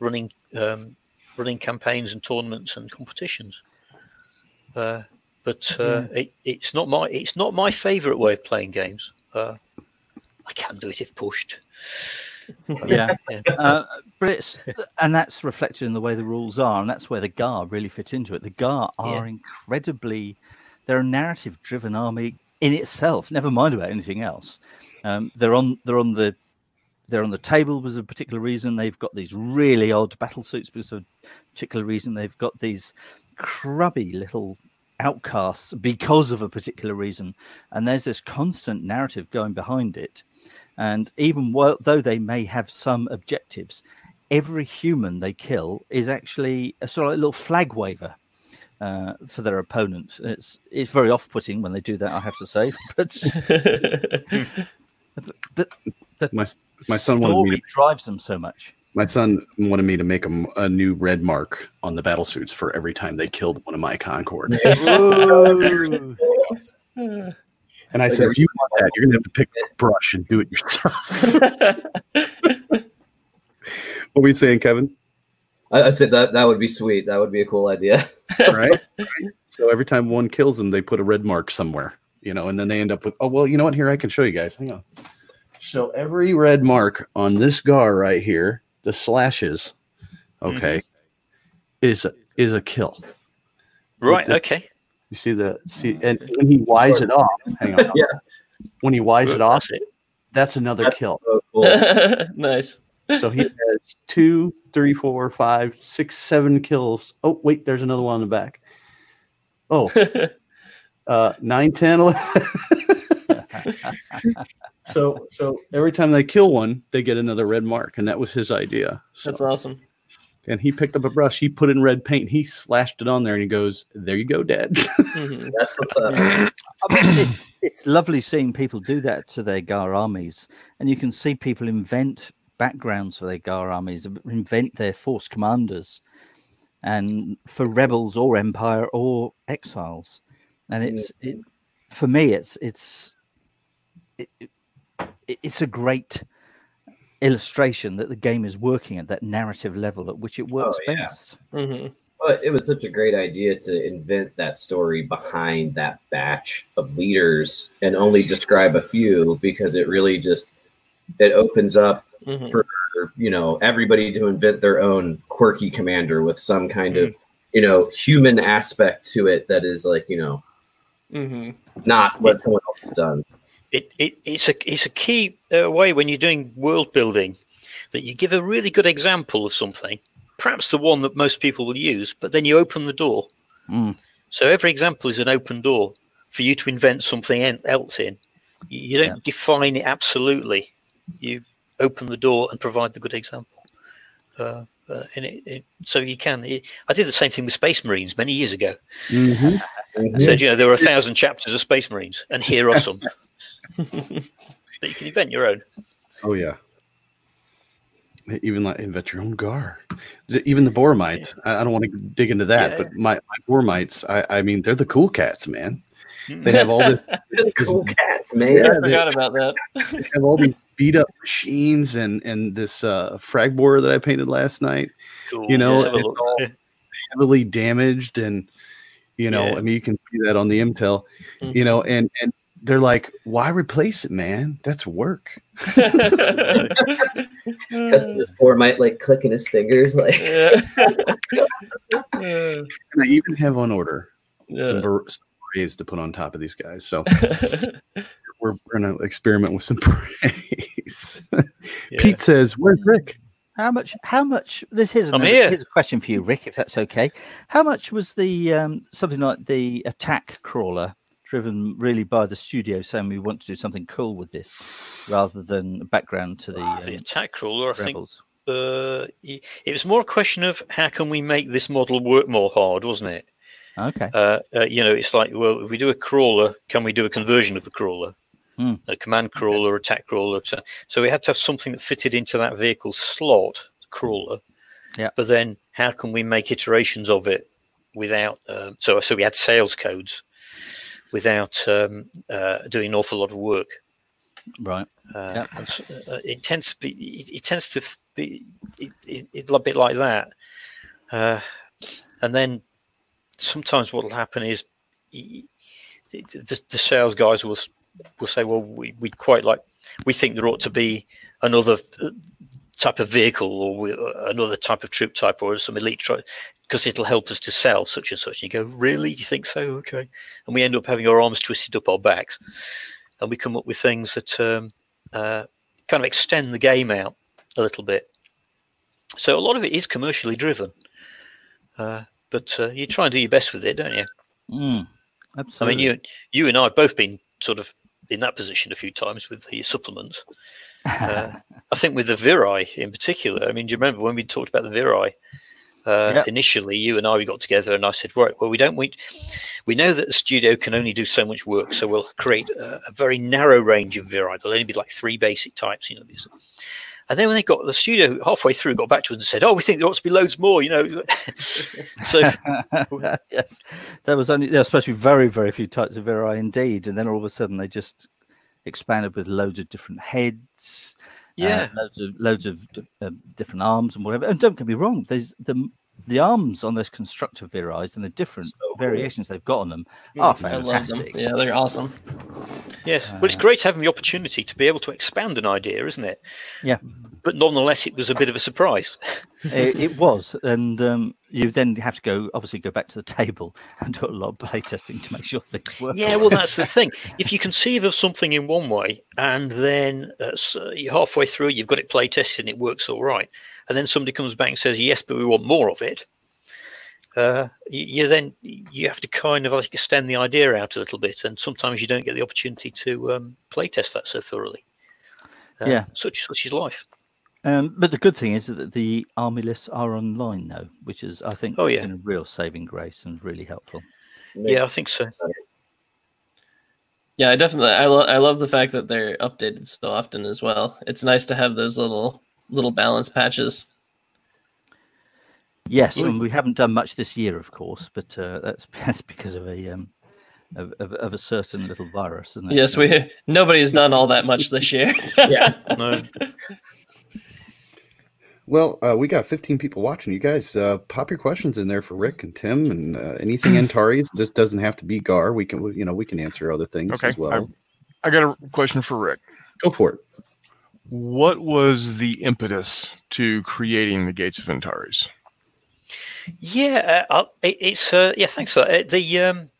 running um, running campaigns and tournaments and competitions. Uh, but uh, it, it's not my it's not my favourite way of playing games. Uh, I can do it if pushed. [laughs] yeah. Yeah. Uh, but it's and that's reflected in the way the rules are, and that's where the Gar really fit into it. The Gar are incredibly they're a narrative driven army in itself, never mind about anything else. Um, they're on they're on the they're on the table because of a particular reason. They've got these really odd battle suits because of a particular reason. They've got these crubby little outcasts because of a particular reason. And there's this constant narrative going behind it. And even while, though they may have some objectives, every human they kill is actually a sort of like little flag waver uh, for their opponent. It's it's very off-putting when they do that, I have to say. [laughs] But [laughs] [laughs] but the My my son wanted me to drives them so much. my son wanted me to make a, a new red mark on the battle suits for every time they killed one of my Concord. [laughs] And I said, if you want that, you're gonna have to pick a brush and do it yourself. [laughs] what were you saying, Kevin? I, I said that that would be sweet. That would be a cool idea. Right? Right? [laughs] So every time one kills them, they put a red mark somewhere, you know, and then they end up with, oh well, you know what? Here I can show you guys. Hang on. So every red mark on this gar right here, the slashes, okay, is a, is a kill. Right. the- Okay. You see the see, and when he wise it off, hang on. Yeah. When he wise it off, That's another That's kill. so cool. [laughs] nice. So he has two, three, four, five, six, seven kills. Oh, wait, there's another one on the back. Oh, [laughs] uh, 9, 10, 11. [laughs] so, so every time they kill one, they get another red mark, and that was his idea. So, That's awesome. and he picked up a brush, he put in red paint, he slashed it on there, and he goes, "There you go, Dad." [laughs] Mhm. That's what's up. I mean, it's, it's lovely seeing people do that to their Gar armies, and you can see people invent backgrounds for their Gar armies, invent their force commanders, and for rebels or empire or exiles, and it's it, for me, it's it's it, it- it's a great illustration that the game is working at that narrative level at which it works yeah. best. hmm But it was such a great idea to invent that story behind that batch of leaders and only describe a few because it really just it opens up hmm for you know everybody to invent their own quirky commander with some kind of you know human aspect to it that is like you know hmm not what someone else has done. It, it it's a it's a key uh, way when you're doing world building that you give a really good example of something, perhaps the one that most people will use, but then you open the door. Mm. So every example is an open door for you to invent something else in. You, don't define it absolutely. You open the door and provide the good example. Uh, uh, and it, it, so you can. It, I did the same thing with Space Marines many years ago. Mhm. I said, you know, there are a thousand chapters of Space Marines, and here are some. [laughs] [laughs] but you can invent your own. Oh yeah. Even like invent your own Gar. Even the Boromites. I, I don't want to dig into that, Yeah. but my, my Boromites, I, I mean, they're the cool cats, man. They have all this. [laughs] cool cats, man. Yeah, they- forgot about that. they have all these beat up machines and and this uh, frag borer that I painted last night, Cool. You know, Let's have a it's all- [laughs] heavily damaged, and you know, Yeah. I mean, you can see that on the Intel, you know, and and they're like, why replace it, man? That's work. That's this Boromite like clicking his fingers like Yeah. [laughs] And I even have on order some, Yeah. ber- some berets to put on top of these guys. So [laughs] we're, we're going to experiment with some berets. [laughs] Yeah. Pete says, "Where's Rick?" How much? How much? This is I'm another- here. here's a question for you, Rick, if that's okay. How much was the um, something like the attack crawler driven really by the studio saying we want to do something cool with this, rather than a background to the, the um, attack crawler, I think uh, it was more a question of how can we make this model work more hard, wasn't it? Okay. Uh, uh, you know, it's like, well, if we do a crawler, can we do a conversion of the crawler? Hmm. A command crawler, attack crawler. So, we had to have something that fitted into that vehicle slot, crawler. Yeah. But then, how can we make iterations of it without? Um, so, so we had sales codes without um, uh, doing an awful lot of work. Right. Uh, so, uh, it tends to be it, it tends to be it, it, a bit like that uh, and then sometimes what will happen is the, the, sales guys will will say well we, we'd quite like we think there ought to be another uh, type of vehicle or uh, another type of troop type or some elite because it'll help us to sell such and such and you go really you think so okay and we end up having our arms twisted up our backs and we come up with things that um, uh, kind of extend the game out a little bit. So a lot of it is commercially driven, uh, but uh, you try and do your best with it, don't you? Mm, I mean, you you and I have both been sort of in that position a few times with the supplements. Uh, [laughs] I think with the viri in particular. I mean, do you remember when we talked about the Virai? Uh, Yep. Initially, you and I we got together, and I said, "Right, well, we don't we, we know that the studio can only do so much work, so we'll create a, a very narrow range of viri. There'll only be like three basic types, you know." This. And then when they got the studio halfway through, got back to us and said, "Oh, we think there ought to be loads more," you know. [laughs] so [laughs] yes, there was only there were supposed to be very very few types of viri indeed, and then all of a sudden they just expanded with loads of different heads, uh, yeah, loads of loads of d- uh, different arms and whatever. And don't get me wrong, there's the the arms on those constructor Virais and the different So cool. variations they've got on them are I love them. fantastic. Yeah, they're awesome. Yes, well, it's great having the opportunity to be able to expand an idea, isn't it? Yeah. But nonetheless, it was a bit of a surprise. [laughs] it, it was, and um, you then have to go obviously go back to the table [laughs] and do a lot of playtesting to make sure things work. Yeah, well, that's the thing. If you conceive of something in one way, and then uh, s- you're halfway through, you've got it play tested, and it works all right, and then somebody comes back and says, "Yes, but we want more of it." Uh, you, you then you have to kind of like extend the idea out a little bit, and sometimes you don't get the opportunity to um, play test that so thoroughly. Uh, Yeah. such such is life. Um, but the good thing is that the army lists are online now, which is I think Oh, yeah. been a real saving grace and really helpful. Yeah, I think so. Yeah, I definitely. I, lo- I love the fact that they're updated so often as well. It's nice to have those little little balance patches. Yes, and we haven't done much this year, of course, but uh, that's, [laughs] that's because of a um, of, of, of a certain little virus, isn't it? Yes, we nobody's done all that much this year. [laughs] Yeah. [laughs] No. Well, uh, we got 15 people watching. You guys, uh, pop your questions in there for Rick and Tim, and uh, anything [clears throat] Antares. This doesn't have to be Gar. We can, you know, we can answer other things Okay, as well. I got a question for Rick. Go for it. What was the impetus to creating the Gates of Antares? Yeah, uh, it, it's uh, yeah. Thanks for that. Uh, The um,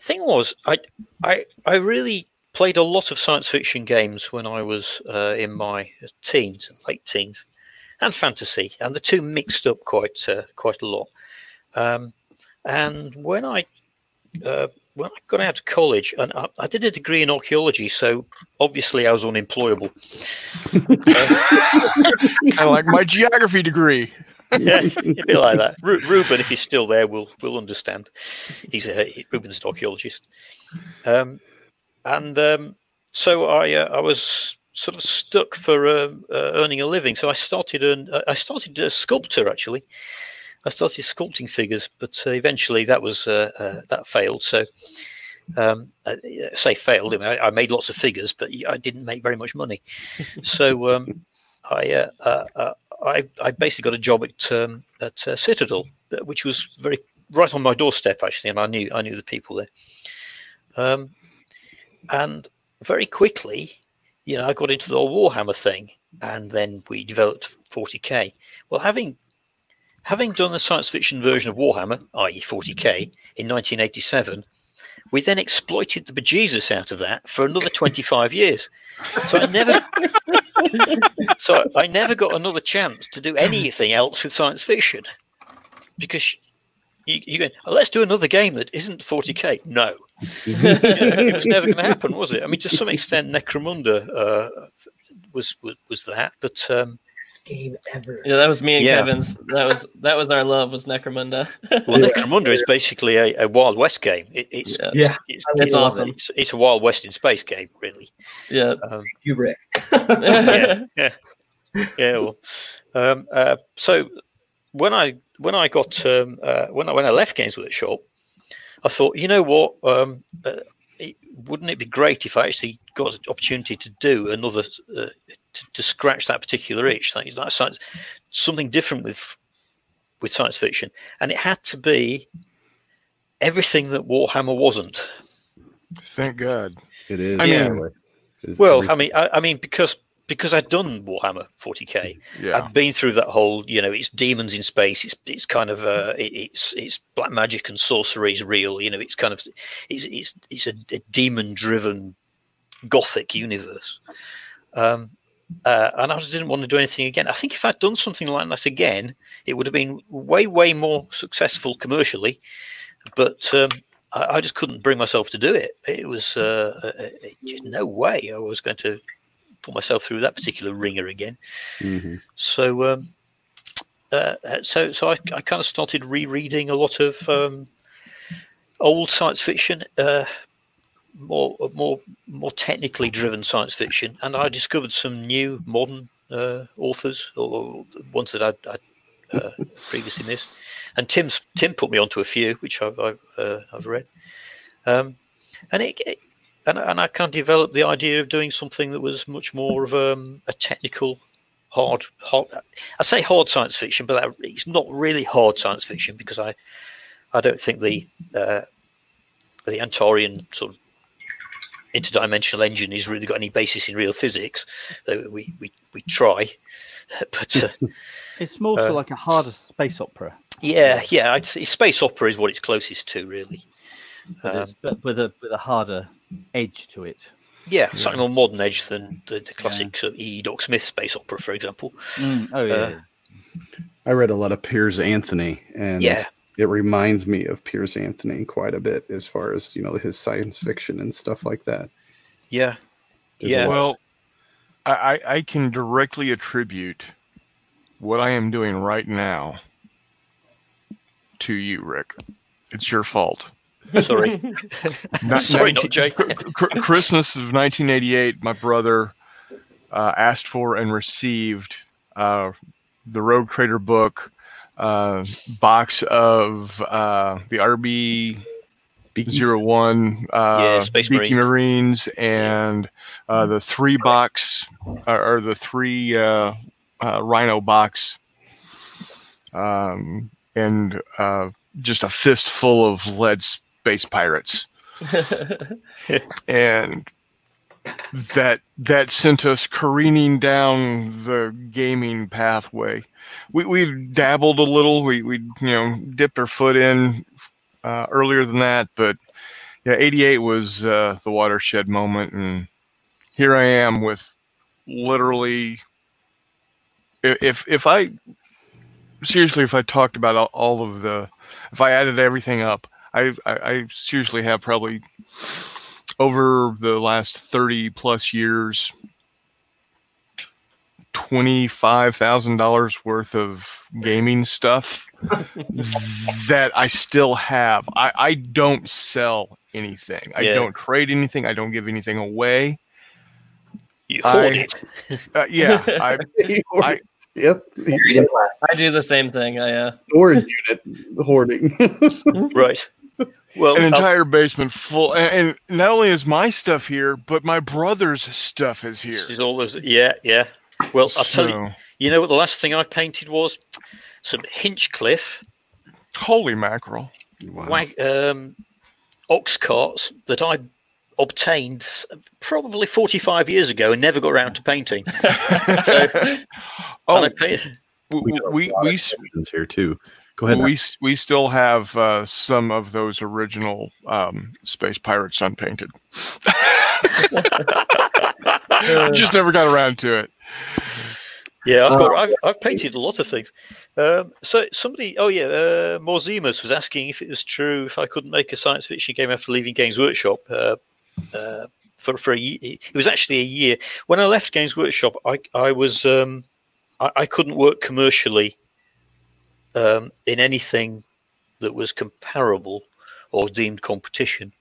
thing was, I I I really played a lot of science fiction games when I was uh, in my teens, late teens, and fantasy, and the two mixed up quite uh, quite a lot. Um, and when I uh, when I got out of college, and I, I did a degree in archaeology, so obviously I was unemployable. [laughs] of like my geography degree. yeah, it'd be like that. Ru- Ruben, if he's still there, will will understand. He's a Ruben's an archaeologist, um, and um, so I uh, I was sort of stuck for um, uh, earning a living. So I started an I started a sculptor actually. I started sculpting figures, but uh, eventually that was uh, uh, that failed. So. Um, I I say failed. I, I made lots of figures, but I didn't make very much money. [laughs] So um, I, uh, uh, uh, I I basically got a job at um, at uh, Citadel, uh, which was very right on my doorstep actually, and I knew I knew the people there. Um, and very quickly, you know, I got into the whole Warhammer thing, and then we developed 40k. Well, having having done the science fiction version of Warhammer, i.e., 40k, in 1987, we then exploited the bejesus out of that for another 25 years. So I never, [laughs] so I never got another chance to do anything else with science fiction because you, you go, oh, let's do another game that isn't 40k. No, You [laughs] know, it was never going to happen, was it? I mean, to some extent, Necromunda uh, was, was was that, but um, Best game ever. Yeah, that was me and Yeah. Kevin's. That was that was our love was Necromunda. well, [laughs] Necromunda is basically a, a Wild West game. It, it's, Yeah. Yeah. it's, It's it's, awesome. It's, it's a Wild West in space game, really. yeah. Um, You Rick. yeah, yeah, yeah. Well, um, uh, so when I when I got um, uh, when I when I left Games Workshop, I thought, you know what, um, uh, it, wouldn't it be great if I actually got an opportunity to do another uh, to, to scratch that particular itch? That is that science, something different with with science fiction, and it had to be everything that Warhammer wasn't. Thank God. It is. I Yeah. mean, it's Well, every- I mean, I, I mean, because because I'd done Warhammer 40k, Yeah. I'd been through that whole, you know, it's demons in space. It's it's kind of uh, it, it's it's black magic and sorcery is real. You know, it's kind of it's it's it's a, a demon driven gothic universe. Um, uh, and I just didn't want to do anything again. I think if I'd done something like that again, it would have been way way more successful commercially. But um, I, I just couldn't bring myself to do it. It was uh, uh, uh, no way I was going to put myself through that particular ringer again. Mhm. So, um, uh, uh, so, so I, I kind of started rereading a lot of um, old science fiction, uh, more, more, more technically driven science fiction, and I discovered some new modern uh, authors, or ones that I'd, I'd uh, previously missed. And Tim's Tim put me onto a few, which I've I've, uh, I've read, um, and it, it and, and I kind of developed the idea of doing something that was much more of um, a technical, hard, hard. I say hard science fiction, but that, it's not really hard science fiction because I, I don't think the uh, the Antarean sort of interdimensional engine has really got any basis in real physics. So we we we try, [laughs] but uh, [laughs] It's more Uh, so like a harder space opera, yeah, yeah, I'd space opera is what it's closest to, really. but, Um, but with a with a harder edge to it. Yeah, slightly more modern edge than the, the classic sort of E. Doc Smith space opera, for example. Mm, oh yeah, Uh, I read a lot of Piers Anthony, and Yeah, it reminds me of Piers Anthony quite a bit as far as you know his science fiction and stuff like that. yeah, There's Yeah. Well, I, I, I can directly attribute what I am doing right now to you, Rick. It's your fault. [laughs] [laughs] sorry. Not- Sorry, 19 not Jay. Cr- Christmas of 1988, my brother uh, asked for and received uh, the Rogue Trader book, uh, box of uh, the RB Zero One, uh, Yeah, Space Beaky Marines. And uh, the three box or, or the three uh, uh, Rhino box, um, and uh, just a fistful of lead space pirates, [laughs] and that that sent us careening down the gaming pathway. We we dabbled a little. We we you know dipped our foot in uh, earlier than that, but yeah, '88 was uh, the watershed moment, and here I am with literally. If if I seriously, if I talked about all, of the, if I added everything up, I, I I seriously have probably over the last 30 plus years $25,000 worth of gaming stuff [laughs] that I still have. I, I don't sell anything. I Yeah. don't trade anything. I don't give anything away. You I- it. Uh, yeah, I, [laughs] I, yep. Buried in plastic. I do the same thing. I uh, Storage unit hoarding. [laughs] Right. Well, an I'll- entire basement full, and, and not only is my stuff here, but my brother's stuff is here. this is all those. Yeah, yeah. Well, I'll tell you. You know what the last thing I painted was? Some Hinchliffe holy mackerel! Wow. wag, um, ox carts that I obtained probably 45 years ago and never got around to painting. [laughs] so, Oh, and I painted, we We got we lot we, of s- questions here too. Go ahead. we s- we still have uh, some of those original um, space pirates unpainted. I [laughs] Just never got around to it. yeah, I've got I've, I've painted a lot of things. Um, so somebody, oh yeah, uh, Morzimus was asking if it was true if I couldn't make a science fiction game after leaving Games Workshop. Uh, uh, for for a year, it was actually a year when I left Games Workshop. I I was um, I, I couldn't work commercially um, in anything that was comparable or deemed competition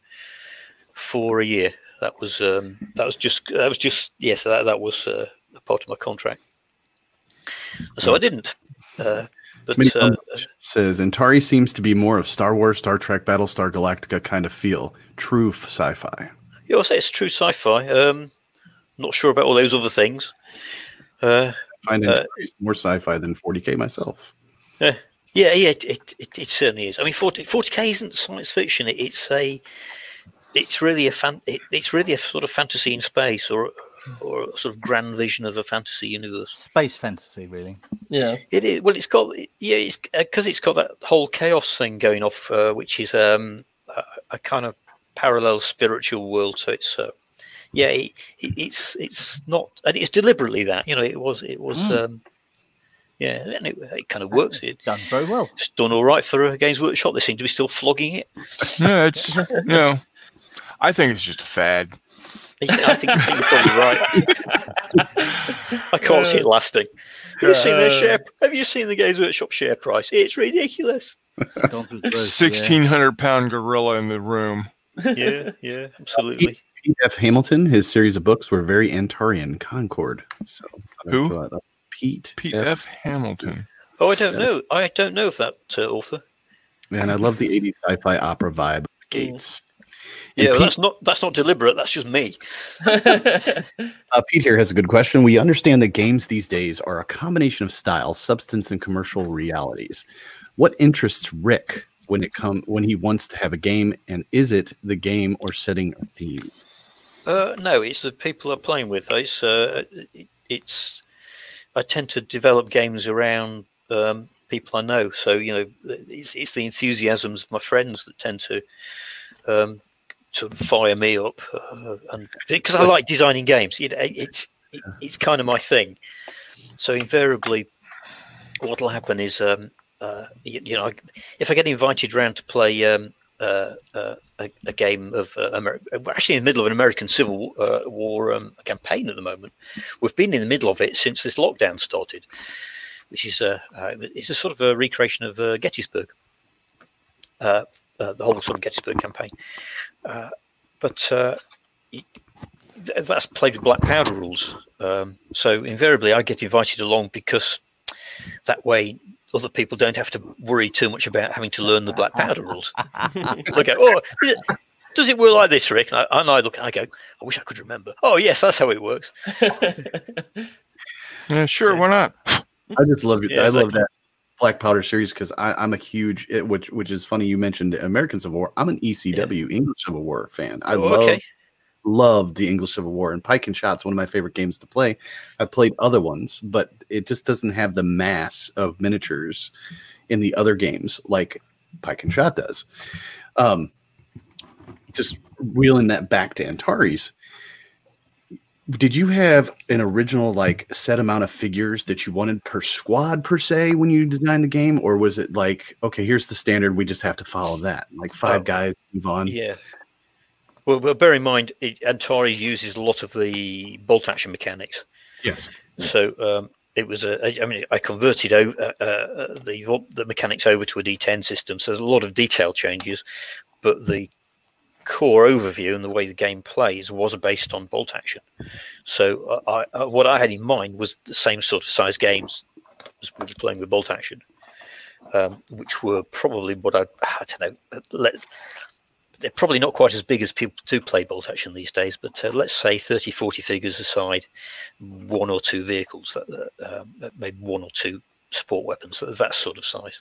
for a year. That was um, that was just that was just yes that that was uh, a part of my contract. So I didn't. Uh, but uh, says Antares seems to be more of Star Wars, Star Trek, Battlestar Galactica kind of feel. True sci-fi. yeah, I'll say it's true sci-fi. Um, not sure about all those other things. Uh, I find Uh, more sci-fi than 40k myself. yeah, yeah, it, it, it, it certainly is. I mean, 40, 40k isn't science fiction. It, it's a, it's really a fan. It, it's really a sort of fantasy in space, or or a sort of grand vision of a fantasy universe. Space fantasy, really. yeah. It is well. It's got yeah. It's because it's got that whole chaos thing going off, uh, which is um, a, a kind of parallel spiritual world. So it's uh, yeah. It, it, it's it's not, and it's deliberately that. You know, it was it was Mm. um, yeah, and it, it kind of works. It, Done very well. it's done all right for a Games Workshop. They seem to be still flogging it. [laughs] Yeah, it's you know, I think it's just a fad. [laughs] I think, you're probably right. [laughs] I can't see it lasting. Have you seen their share? Have you seen the Games Workshop share price? It's ridiculous. Gone through the roof, yeah. Sixteen hundred pound gorilla in the room. Yeah, yeah, absolutely. Pete F. Hamilton, his series of books were very Antarean Concord. So I'd Who? Throw that up. Pete, Pete F. Hamilton. Oh, I don't know. I don't know of that uh, author. Man, I love the 80s sci-fi opera vibe. Gates. And Yeah, well, Pete- that's not that's not deliberate. That's just me. [laughs] Uh, Pete here has a good question. We understand that games these days are a combination of style, substance, and commercial realities. What interests Rick when it come when he wants to have a game, and is it the game or setting a theme? Uh, no, it's the people I'm playing with. It's uh, it's. I tend to develop games around um, people I know. So you know, it's, it's the enthusiasms of my friends that tend to um, of fire me up, uh, and because I like designing games, it, it's it, it's kind of my thing. So invariably, what'll happen is, um, uh, you, you know, if I get invited around to play um, uh, uh, a, a game of uh, Amer- we're actually in the middle of an American Civil uh, War um, campaign at the moment. We've been in the middle of it since this lockdown started, which is a uh, it's a sort of a recreation of uh, Gettysburg, uh, uh, the whole sort of Gettysburg campaign. Uh, but uh, it, that's played with black powder rules. Um, so invariably, I get invited along because that way other people don't have to worry too much about having to learn the black powder rules. [laughs] okay, oh, it- does it work like this, Rick? And I, and I look and I go, I wish I could remember. Oh, yes, that's how it works. [laughs] Yeah, sure, why not? I just love it. Yeah, I love exactly. that Black Powder series because I'm a huge, which which is funny. You mentioned American Civil War. I'm an ECW English Civil War fan. I Oh, love okay. Love the English Civil War and Pike and Shot's one of my favorite games to play. I've played other ones, but it just doesn't have the mass of miniatures in the other games like Pike and Shot does. Um, just reeling that back to Antares. Did you have an original like set amount of figures that you wanted per squad per se when you designed the game, or was it like okay, here's the standard, we just have to follow that, like five Oh. guys move on? Yeah. Well, well, bear in mind, it, Antares uses a lot of the bolt action mechanics. Yes. So um, it was a. I- I mean, I converted o- uh, uh, the the mechanics over to a D10 system. So there's a lot of detail changes, but the core overview and the way the game plays was based on bolt action. So uh, I, uh, what I had in mind was the same sort of size games as we were playing with bolt action, um, which were probably what I I don't know. uh, Let, they're probably not quite as big as people do play bolt action these days, but uh, let's say 30, 40 figures aside, one or two vehicles, that, that, um, maybe one or two support weapons, that, that sort of size.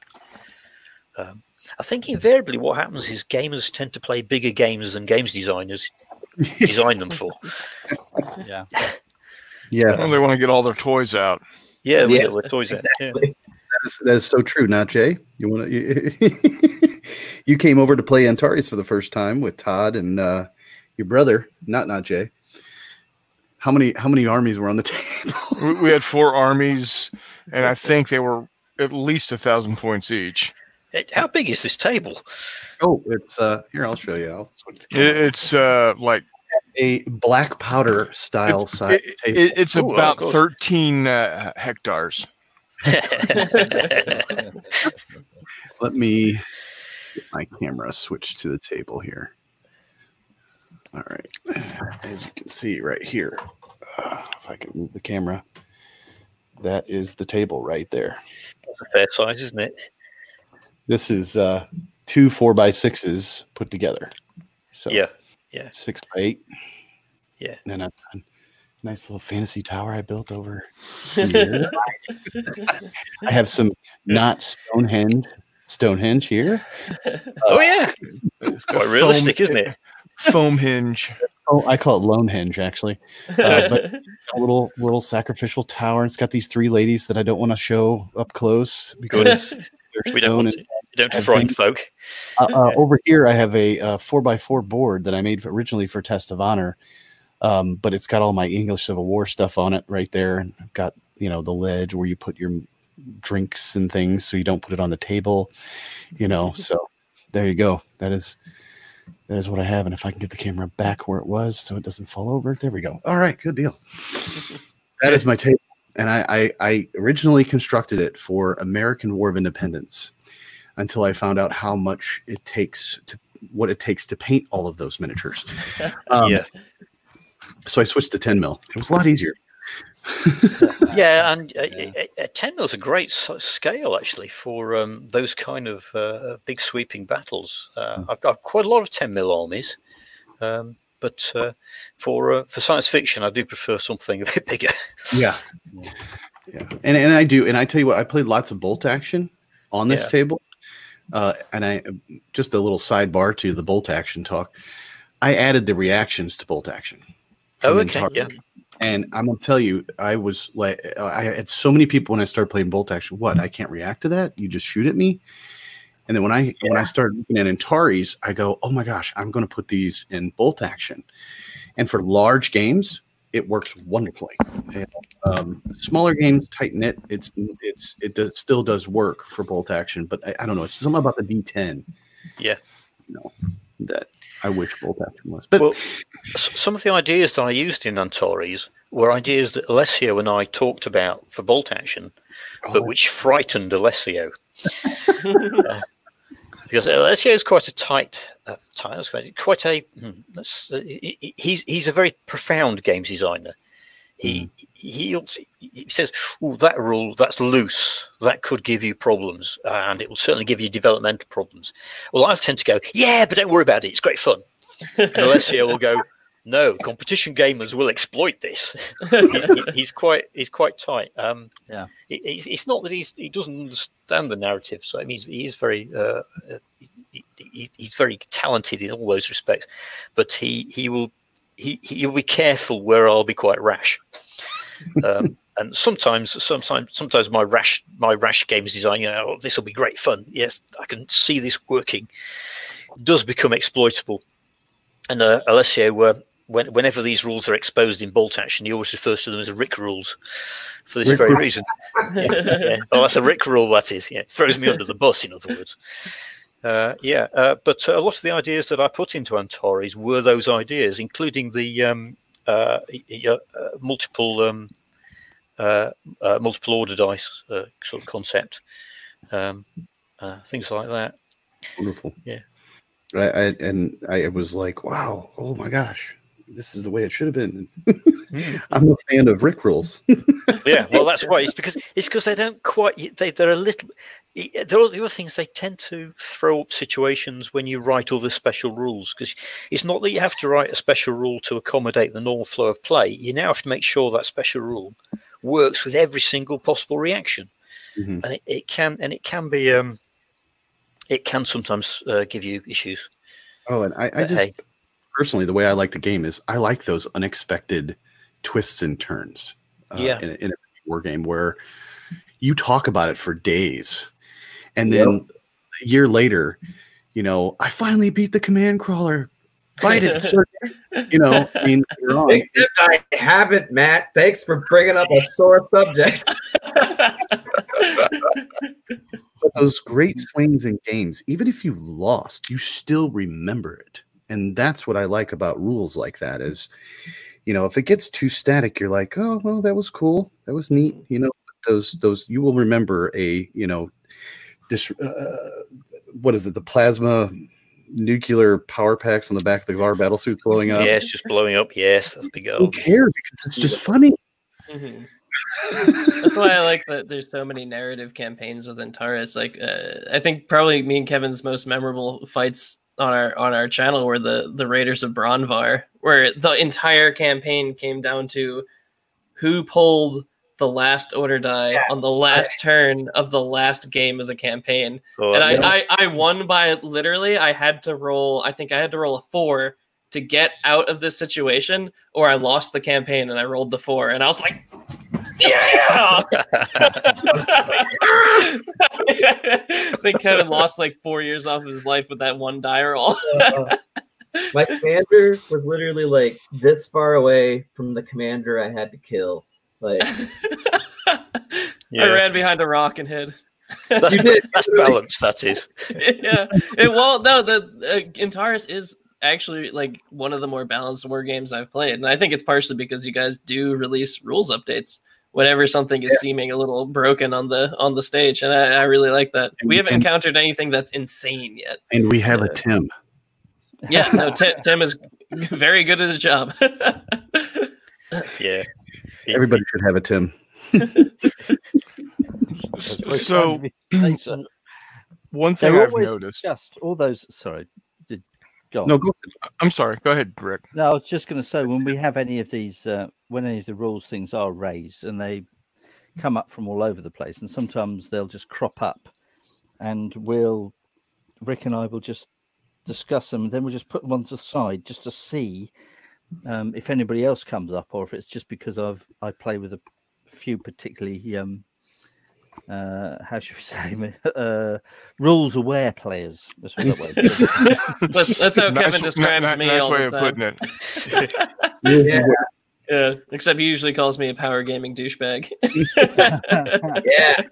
Um, I think invariably what happens is gamers tend to play bigger games than games designers [laughs] design them for. Yeah. [laughs] Yeah. Well, they want to get all their toys out. Yeah, Yeah, it with toys? out, yeah. Exactly. That is, that is so true. Not Jay. You want to? [laughs] You, you came over to play Antares for the first time with Todd and uh, your brother. Not not Jay. How many how many armies were on the [laughs] table? We, we had four armies, and I think they were at least a thousand points each. How big is this table? oh, it's uh here. I'll show you. I'll switch the camera. it's uh, like a black powder style it's, size it- table. it- it's Ooh, oh, about good. thirteen uh, hectares. [laughs] Let me get my camera switched to the table here. All right. As you can see right here, uh, if I can move the camera, that is the table right there. That's a fair size, isn't it? This is uh, two four by sixes put together. So Yeah, yeah. six by eight. Yeah. And then a a nice little fantasy tower I built over here. [laughs] I have some not Stonehenge Stonehenge here. [laughs] Oh yeah, quite realistic, isn't it? Foam hinge. [laughs] Oh, I call it Lonehenge actually. Uh, but a little little sacrificial tower. It's got these three ladies that I don't want to show up close because We don't want to, we don't frighten folk. uh, uh, over here, I have a uh, four by four board that I made originally for Test of Honor, um, but it's got all my English Civil War stuff on it right there, and I've got you know the ledge where you put your drinks and things, so you don't put it on the table, you know. [laughs] So there you go. That is that is what I have, and if I can get the camera back where it was, so it doesn't fall over, there we go. All right, good deal. [laughs] that is my table, and I, I I originally constructed it for American War of Independence until I found out how much it takes to what it takes to paint all of those miniatures. [laughs] Um, yeah, So I switched to 10 mil. It was a lot easier. [laughs] yeah, and uh, [laughs] uh, uh, ten mil's a great scale actually for um, those kind of uh, big sweeping battles. Uh, I've got quite a lot of ten mil armies, um, but uh, for uh, for science fiction, I do prefer something [laughs] a bit bigger. Yeah. Yeah. And and I do. And I tell you what, I played lots of bolt action on this Yeah. table. Uh, and I just a little sidebar to the bolt action talk. I added the reactions to bolt action. Oh, okay, yeah. And I'm gonna tell you, I was like, I had so many people when I started playing bolt action. What? I can't react to that. You just shoot at me. And then when I when I started looking at Antares, I go, oh my gosh, I'm to put these in bolt action. And for large games, it works wonderfully. And, um, smaller games, tight knit, it's it's it does, still does work for bolt action. But I, I don't know, it's something about the D10. Yeah. you know, that I wish bolt action was. But well, some of the ideas that I used in Antares were ideas that Alessio and I talked about for bolt action, but Oh. which frightened Alessio. [laughs] Uh, because Alessio is quite a tight, uh, tight quite, quite a. hmm, that's, uh, he- he- he's he's a very profound games designer. He he he says, "Oh, that rule that's loose. That could give you problems, and it will certainly give you developmental problems." Well, I tend to go, "Yeah, but don't worry about it. It's great fun." And Alessio will go, "No, competition gamers will exploit this." [laughs] he's, he's quite he's quite tight. Um, Yeah. it- it's, not that he's he doesn't understand the narrative. So I mean, he's, he is very uh, uh, he, he's very talented in all those respects, but he he will he he'll be careful where I'll be quite rash. Um, [laughs] and sometimes, sometimes, sometimes my rash, my rash games design, you know, oh, this will be great fun. Yes, I can see this working. Does become exploitable. And uh, Alessio, uh, when, whenever these rules are exposed in bolt action, he always refers to them as Rick rules, for this Rick very reason. yeah, yeah. Oh, that's a Rick rule. That is. Yeah, throws me under the bus. In other words. Uh, yeah, uh, but a lot of the ideas that I put into Antares were those ideas, including the um, uh, uh, multiple um, uh, uh, multiple order dice uh, sort of concept, um, uh, things like that. Wonderful. Yeah. I, I and I was like, wow, oh my gosh, this is the way it should have been. [laughs] I'm a fan of Rick rules. yeah, well, that's why [laughs] it's because it's because they don't quite they they're a little. There are the other things they tend to throw up situations when you write all the special rules because it's not that you have to write a special rule to accommodate the normal flow of play. You now have to make sure that special rule works with every single possible reaction, Mhm. and it, it can and it can be um, it can sometimes uh, give you issues. Oh, and I, I just hey. personally, the way I like the game is I like those unexpected twists and turns. Uh, Yeah. in a, in a war game where you talk about it for days, and then a year later, you know, I finally beat the command crawler. Fight it, sir. [laughs] You know, I mean. Except I haven't, Matt. Thanks for bringing up a sore subject. [laughs] But those great swings in games, even if you lost, you still remember it. And that's what I like about rules like that is, you know, if it gets too static, you're like, oh well, that was cool. That was neat. You know, those those you will remember a, you know, dis, uh, what is it, the plasma nuclear power packs on the back of the Gar battle suit blowing up. yes, just blowing up. Yes, that's a big Who old. cares? Because it's just funny. Mhm. That's why I like that there's so many narrative campaigns within Taurus. Like, uh, I think probably me and Kevin's most memorable fights on our on our channel were the the Raiders of Bronvar, where the entire campaign came down to who pulled the last order die on the last turn of the last game of the campaign. Oh, and I, I, I won by literally I had to roll I think I had to roll a four to get out of this situation or I lost the campaign and I rolled the four and I was like yeah [laughs] I think Kevin lost like four years off of his life with that one die roll. Uh, [laughs] my commander was literally like this far away from the commander I had to kill. Like [laughs] I ran behind a rock and hid. that's, you did. that's balance. That is. [laughs] yeah. It, well, no, the uh, Antares is actually like one of the more balanced war games I've played, and I think it's partially because you guys do release rules updates whenever something is seeming a little broken on the on the stage, and I, I really like that. And- We haven't and- encountered anything that's insane yet. And we have a Tim. Yeah, no, [laughs] Tim, Tim is very good at his job. Yeah. Everybody should have a Tim. That's So kind of you to say, sir. one thing They're I've always noticed. just all those. Sorry, did go on. No, go I'm sorry. Go ahead, Rick. No, I was just going to say when we have any of these, uh, when any of the rules things are raised and they come up from all over the place, and sometimes they'll just crop up, and we'll Rick and I will just discuss them, and then we'll just put them on the side just to see um, if anybody else comes up, or if it's just because I've I play with a few particularly um, uh, how should we [laughs] say uh, rules aware players. That's what that [laughs] that's, that's how Nice- Kevin ni- describes ni- me nice all way the of time. putting it. [laughs] Yeah, Yeah, except he usually calls me a power gaming douchebag. yeah.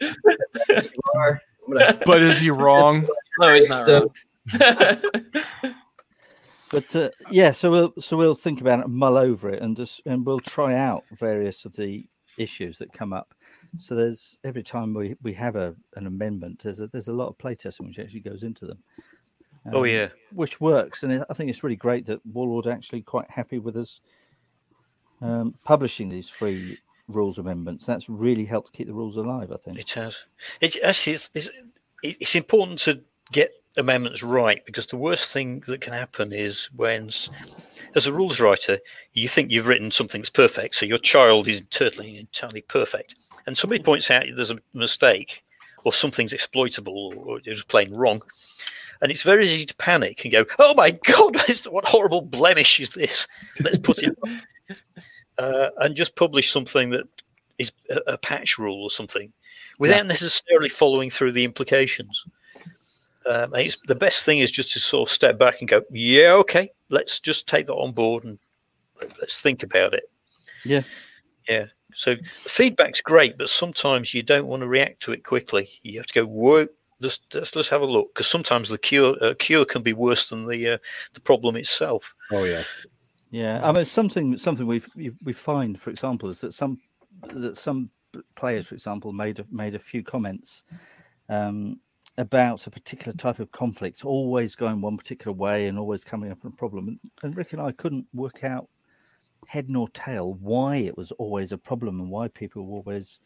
Yes, you are. I'm gonna But is he wrong? no, he's not wrong. But uh, yeah, so we'll so we'll think about it, and mull over it, and just and we'll try out various of the issues that come up. So there's every time we, we have a an amendment, there's a there's a lot of playtesting which actually goes into them. Oh um, yeah. which works, and I think it's really great that Warlord actually quite happy with us um, publishing these free rules amendments, that's really helped keep the rules alive. I think It has. It's actually it's, it's, it's important to get amendments right because the worst thing that can happen is when, as a rules writer, you think you've written something that's perfect, so your child is totally entirely perfect, and somebody points out there's a mistake or something's exploitable or it's plain wrong. And it's very easy to panic and go, "Oh my God, [laughs] what horrible blemish is this? Let's put it," [laughs] uh, and just publish something that is a, a patch rule or something without necessarily following through the implications. Um, it's, the best thing is just to sort of step back and go, yeah, okay, let's just take that on board and let- let's think about it. Yeah. Yeah. So feedback's great, but sometimes you don't want to react to it quickly. You have to go, whoa, let's, let's, let's have a look. Because sometimes the cure uh, cure can be worse than the uh, the problem itself. Oh yeah. Yeah, I mean something something we we find, for example, is that some that some players, for example, made a, made a few comments um, about a particular type of conflict, always going one particular way and always coming up with a problem. And, Rick and I couldn't work out head nor tail why it was always a problem and why people were always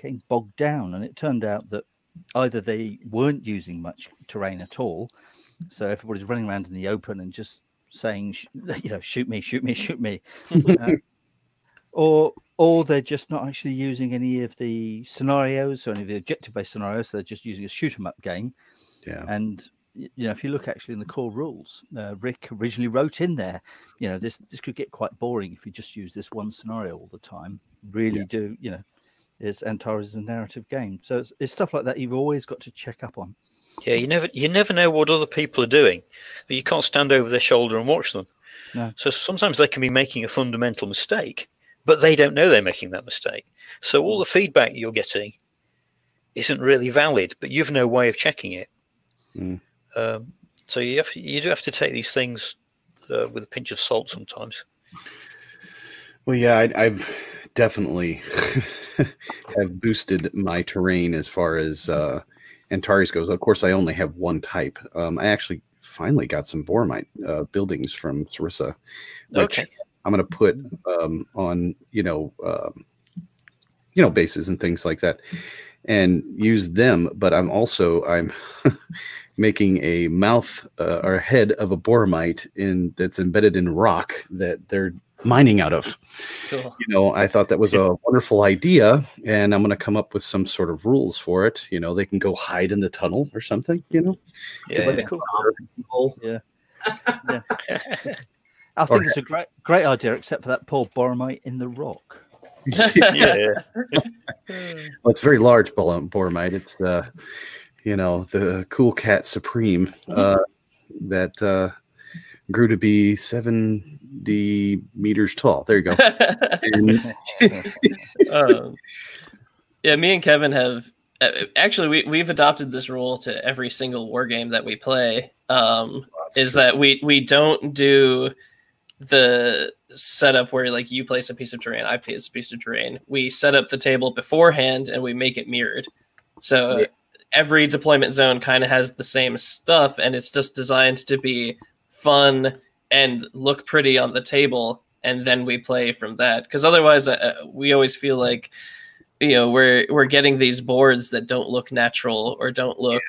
getting bogged down. And it turned out that either they weren't using much terrain at all, so everybody's running around in the open and just saying, [laughs] you know, shoot me, shoot me, shoot me, [laughs] uh, or or they're just not actually using any of the scenarios or any of the objective-based scenarios. They're just using a shoot 'em up game. Yeah. And you know, if you look actually in the core rules, uh, Rick originally wrote in there, you know, this this could get quite boring if you just use this one scenario all the time. Really do, you know, is Antares is a narrative game. So it's, it's stuff like that you've always got to check up on. Yeah, you never you never know what other people are doing. You can't stand over their shoulder and watch them. No. So sometimes they can be making a fundamental mistake, but they don't know they're making that mistake. So all the feedback you're getting isn't really valid, but you've no way of checking it. Mm. Um, so you have you do have to take these things uh, with a pinch of salt sometimes. Well, yeah, I, I've definitely [laughs] have boosted my terrain as far as uh, Antares goes. Of course, I only have one type. Um, I actually finally got some Boromite uh, buildings from Sarissa, which Okay. I'm going to put um, on, you know, um, you know, bases and things like that, and use them. But I'm also I'm [laughs] making a mouth uh, or head of a boromite in that's embedded in rock that they're mining out of Cool. you know, I thought that was a wonderful idea, and I'm going to come up with some sort of rules for it. You know, they can go hide in the tunnel or something. You know, Yeah, like a cool. [laughs] [laughs] people. I think it's a great great idea, except for that poor Boromite in the rock. [laughs] yeah. well, it's very large bor- Boromite. It's uh, you know, the cool cat supreme uh, that uh, grew to be 70 meters tall. There you go. And [laughs] [laughs] um, yeah, me and Kevin have uh, actually we we've adopted this rule to every single war game that we play. Um, is that we we don't do the setup where like you place a piece of terrain, I place a piece of terrain. We set up the table beforehand and we make it mirrored. So Yeah. every deployment zone kind of has the same stuff, and it's just designed to be fun and look pretty on the table and then we play from that because otherwise uh, we always feel like you know we're we're getting these boards that don't look natural or don't look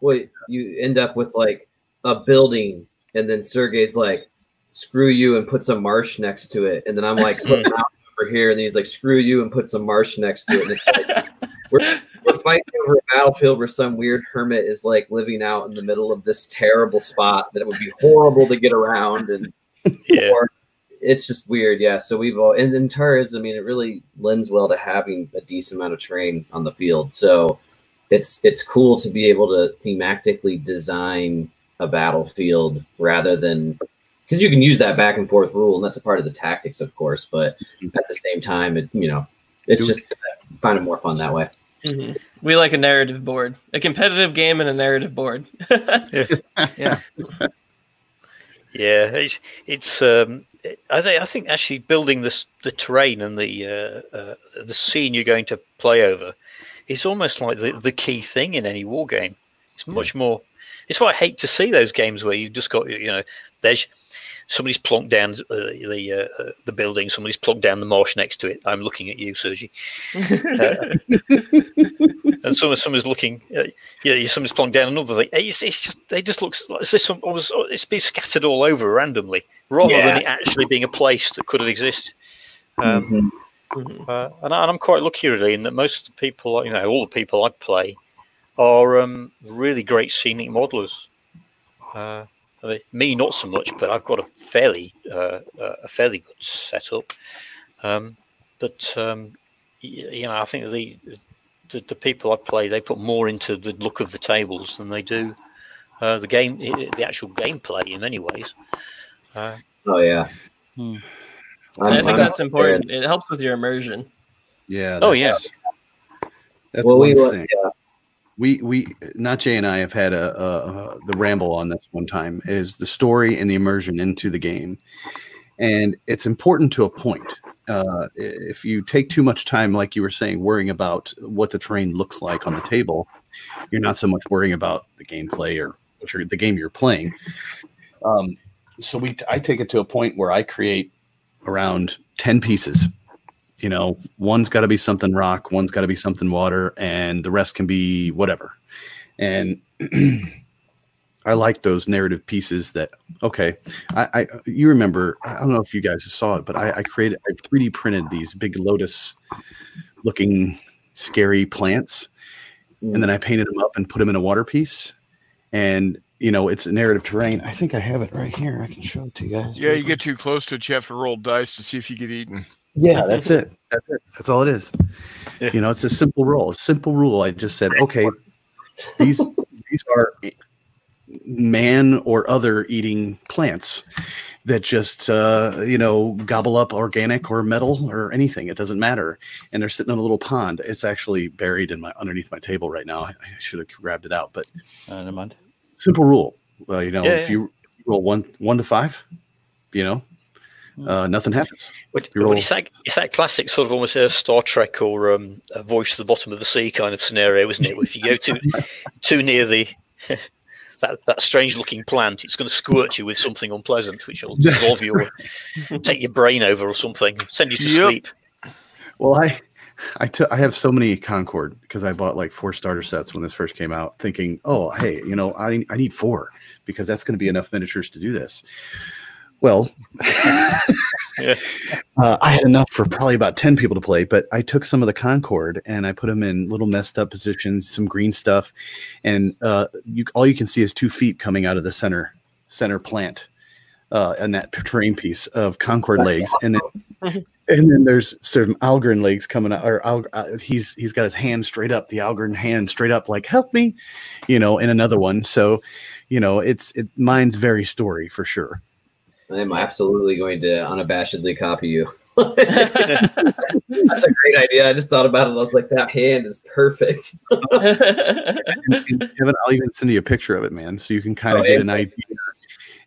Well, you end up with like a building, and then Sergey's like, "Screw you," and puts a marsh next to it, and then I'm like, "Put over here," and then he's like, "Screw you," and puts a marsh next to it. And it's like, we're, we're fighting over a battlefield where some weird hermit is like living out in the middle of this terrible spot that it would be horrible to get around, and Yeah. or it's just weird. Yeah. So we've all and Antares, I mean, it really lends well to having a decent amount of terrain on the field. So it's it's cool to be able to thematically design a battlefield rather than because you can use that back and forth rule, and that's a part of the tactics, of course. But at the same time, it you know, it's Do- just find it more fun that way. Mhm. we like a narrative board a competitive game and a narrative board [laughs] Yeah, [laughs] Yeah, it's it's. Um, I think I think actually building this the terrain and the uh, uh, the scene you're going to play over is almost like the, the key thing in any war game. It's much more. It's why I hate to see those games where you've just got you know there's somebody's plonked down uh, the uh, the building, somebody's plonked down the marsh next to it. I'm looking at you, Sergi. [laughs] Uh, and someone someone's looking, uh, yeah, someone's plonked down another thing. It's, it's just they just looks like this. Almost, it's been scattered all over randomly, rather Yeah. than it actually being a place that could have existed. Um, Mhm. uh, and, I, and I'm quite lucky really in that most of the people, you know, all the people I play are um, really great scenic modelers. Uh, I mean, me not so much, but I've got a fairly uh, uh, a fairly good setup. Um, but um, y- you know, I think the, the the people I play they put more into the look of the tables than they do uh, the game, the actual gameplay in many ways. Uh, Oh yeah. Hmm. I'm- I think I'm that's there. important. It helps with your immersion. Yeah. Oh, yeah. That's Well, one we thing. We we Jay and I have had a, a, the ramble on this one time is the story and the immersion into the game, and it's important to a point. Uh, if you take too much time, like you were saying, worrying about what the terrain looks like on the table, you're not so much worrying about the gameplay or the game you're playing. Um, so we I take it to a point where I create around ten pieces you know, one's got to be something rock, one's got to be something water, and the rest can be whatever. And [clears throat] I like those narrative pieces that okay, I, I you remember I don't know if you guys saw it, but I, I created I 3D printed these big lotus looking scary plants, and then I painted them up and put them in a water piece, and you know it's a narrative terrain. I think I have it right here. I can show it to you guys. Yeah, you get too close to it, you have to roll dice to see if you get eaten. Yeah, that's it. That's it. That's all it is. Yeah. You know, it's a simple rule. A simple rule. I just said, okay, these [laughs] these are man or other eating plants that just uh, you know gobble up organic or metal or anything. It doesn't matter. And they're sitting in a little pond. It's actually buried in my underneath my table right now. I, I should have grabbed it out, but Uh, never mind. simple rule. Uh, you know, Yeah, if yeah. you roll one one to five, you know, uh, nothing happens. But, You're but all- it's that it's that classic sort of almost a Star Trek or um, a voice to the bottom of the sea kind of scenario, isn't it? If you go too [laughs] too near the [laughs] that, that strange looking plant, it's going to squirt you with something unpleasant, which will [laughs] dissolve you or take your brain over or something, send you to Yep. sleep. Well, I I I have so many Concord because I bought like four starter sets when this first came out, thinking, oh, hey, you know, I I need four because that's going to be enough miniatures to do this. Well, Yeah. [laughs] uh, I had enough for probably about ten people to play, but I took some of the Concord and I put them in little messed up positions, some green stuff, and uh, you all you can see is two feet coming out of the center center plant, uh, and that terrain piece of Concord legs, and then [laughs] and then there's some Algoryn legs coming out, or Al, uh, he's he's got his hand straight up, the Algoryn hand straight up, like help me, you know, in another one. So, you know, it's it mine's very story for sure. I'm absolutely going to unabashedly copy you. [laughs] [laughs] That's a great idea. I just thought about it. I was like, that hand is perfect. And, [laughs] and Kevin, I'll even send you a picture of it, man, so you can kind of Oh, get an idea.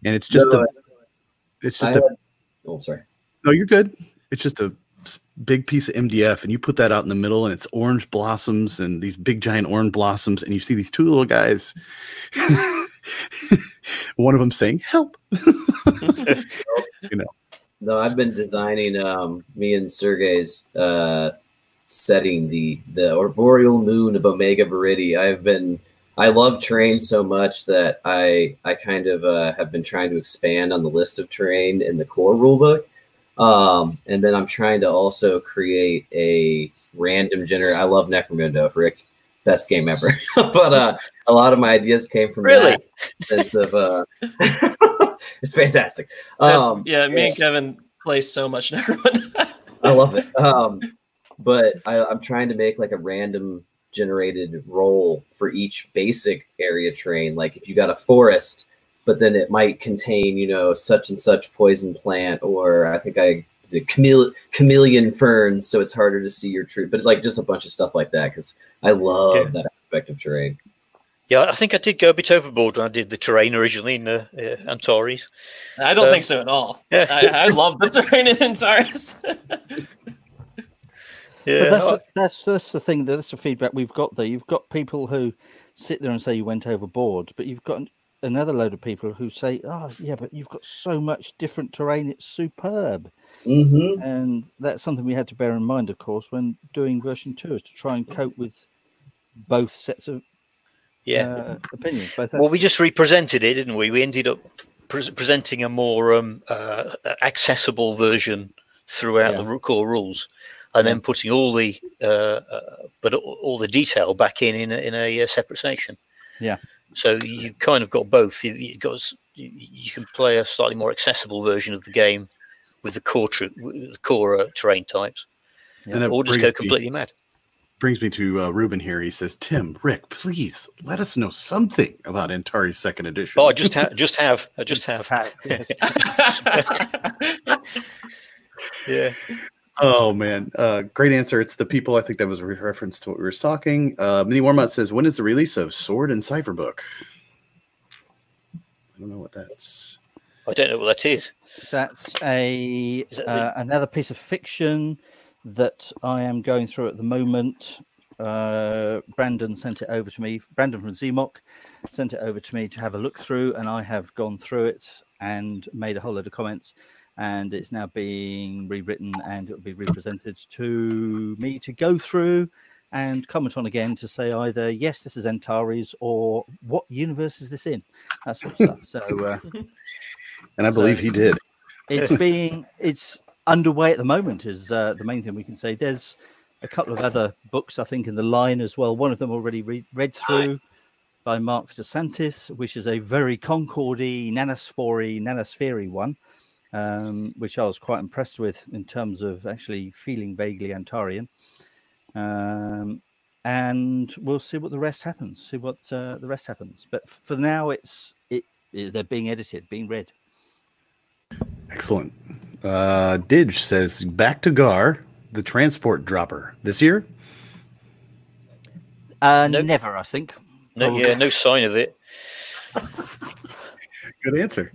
And it's just No, a, it's just a oh, sorry. No, you're good. It's just a big piece of MDF, and you put that out in the middle, and it's orange blossoms and these big giant orange blossoms, and you see these two little guys. [laughs] One of them saying "Help!" [laughs] [laughs] you know No, I've been designing um, me and Sergey's uh, setting the the arboreal moon of Omega Viridi. I've been I love terrain so much that I I kind of uh, have been trying to expand on the list of terrain in the core rulebook. Um, and then I'm trying to also create a random generator. I love Necromunda, Rick, best game ever. [laughs] but uh, a lot of my ideas came from Really? of uh, [laughs] it's fantastic. Um, yeah, me and Kevin play so much [laughs] Necromunda. I love it. Um, but I, I'm trying to make like a random generated role for each basic area terrain. Like if you got a forest, but then it might contain, you know, such and such poison plant, or I think I chamele- chameleon ferns, so it's harder to see your tree. But like just a bunch of stuff like that because I love Yeah. that aspect of terrain. Yeah, I think I did go a bit overboard when I did the terrain originally in uh, uh, Antares. I don't Um, think so at all. [laughs] Yeah. I, I love the terrain in Antares. [laughs] Yeah, But that's, no, the, that's that's the thing. That's the feedback we've got there. You've got people who sit there and say you went overboard, but you've got another load of people who say, "Oh, yeah, but you've got so much different terrain; it's superb." Mm-hmm. And that's something we had to bear in mind, of course, when doing version two, is to try and cope with both sets of Yeah. uh, opinions. Well, we just represented it, didn't we? We ended up pre- presenting a more um, uh, accessible version throughout Yeah. the core rules, and then putting all the uh, uh, but all all the detail back in in a, in a uh, separate section. Yeah. So you've kind of got both. You, you got you, you can play a slightly more accessible version of the game with the core tr- with the core uh, terrain types, And that or just brings go me- completely mad. brings me to uh, Ruben here. He says, "Tim, Rick, please let us know something about Antares second edition." Oh, I just have, just have, I just [laughs] have. Yes. [laughs] [laughs] Yeah. Oh man, uh, great answer. It's the people. I think that was a reference to what we were talking. Uh, Mini Warmount says, "When is the release of Sword and Cipher Book?" I don't know what that's. I don't know what that is. That's a Is that the- uh, another piece of fiction that I am going through at the moment. Uh, Brandon sent it over to me. Brandon from Zmok sent it over to me to have a look through, and I have gone through it and made a whole load of comments. And it's now being rewritten, and it will be represented to me to go through and comment on again to say either yes, this is Antares, or what universe is this in? That sort of stuff. So. Uh, And I So- believe he did. it's being it's underway at the moment is uh, the main thing we can say there's a couple of other books i think in the line as well one of them already re- read through by mark desantis which is a very concordy nanosphory nanosphere one um, which i was quite impressed with in terms of actually feeling vaguely antarean um, and we'll see what the rest happens see what uh, the rest happens but for now it's it, it they're being edited being read Excellent. Uh, Didge says, "Back to Gar, the transport dropper this year." Uh, Nope. Never, I think. No, Probably. yeah, no sign of it. [laughs] Good answer.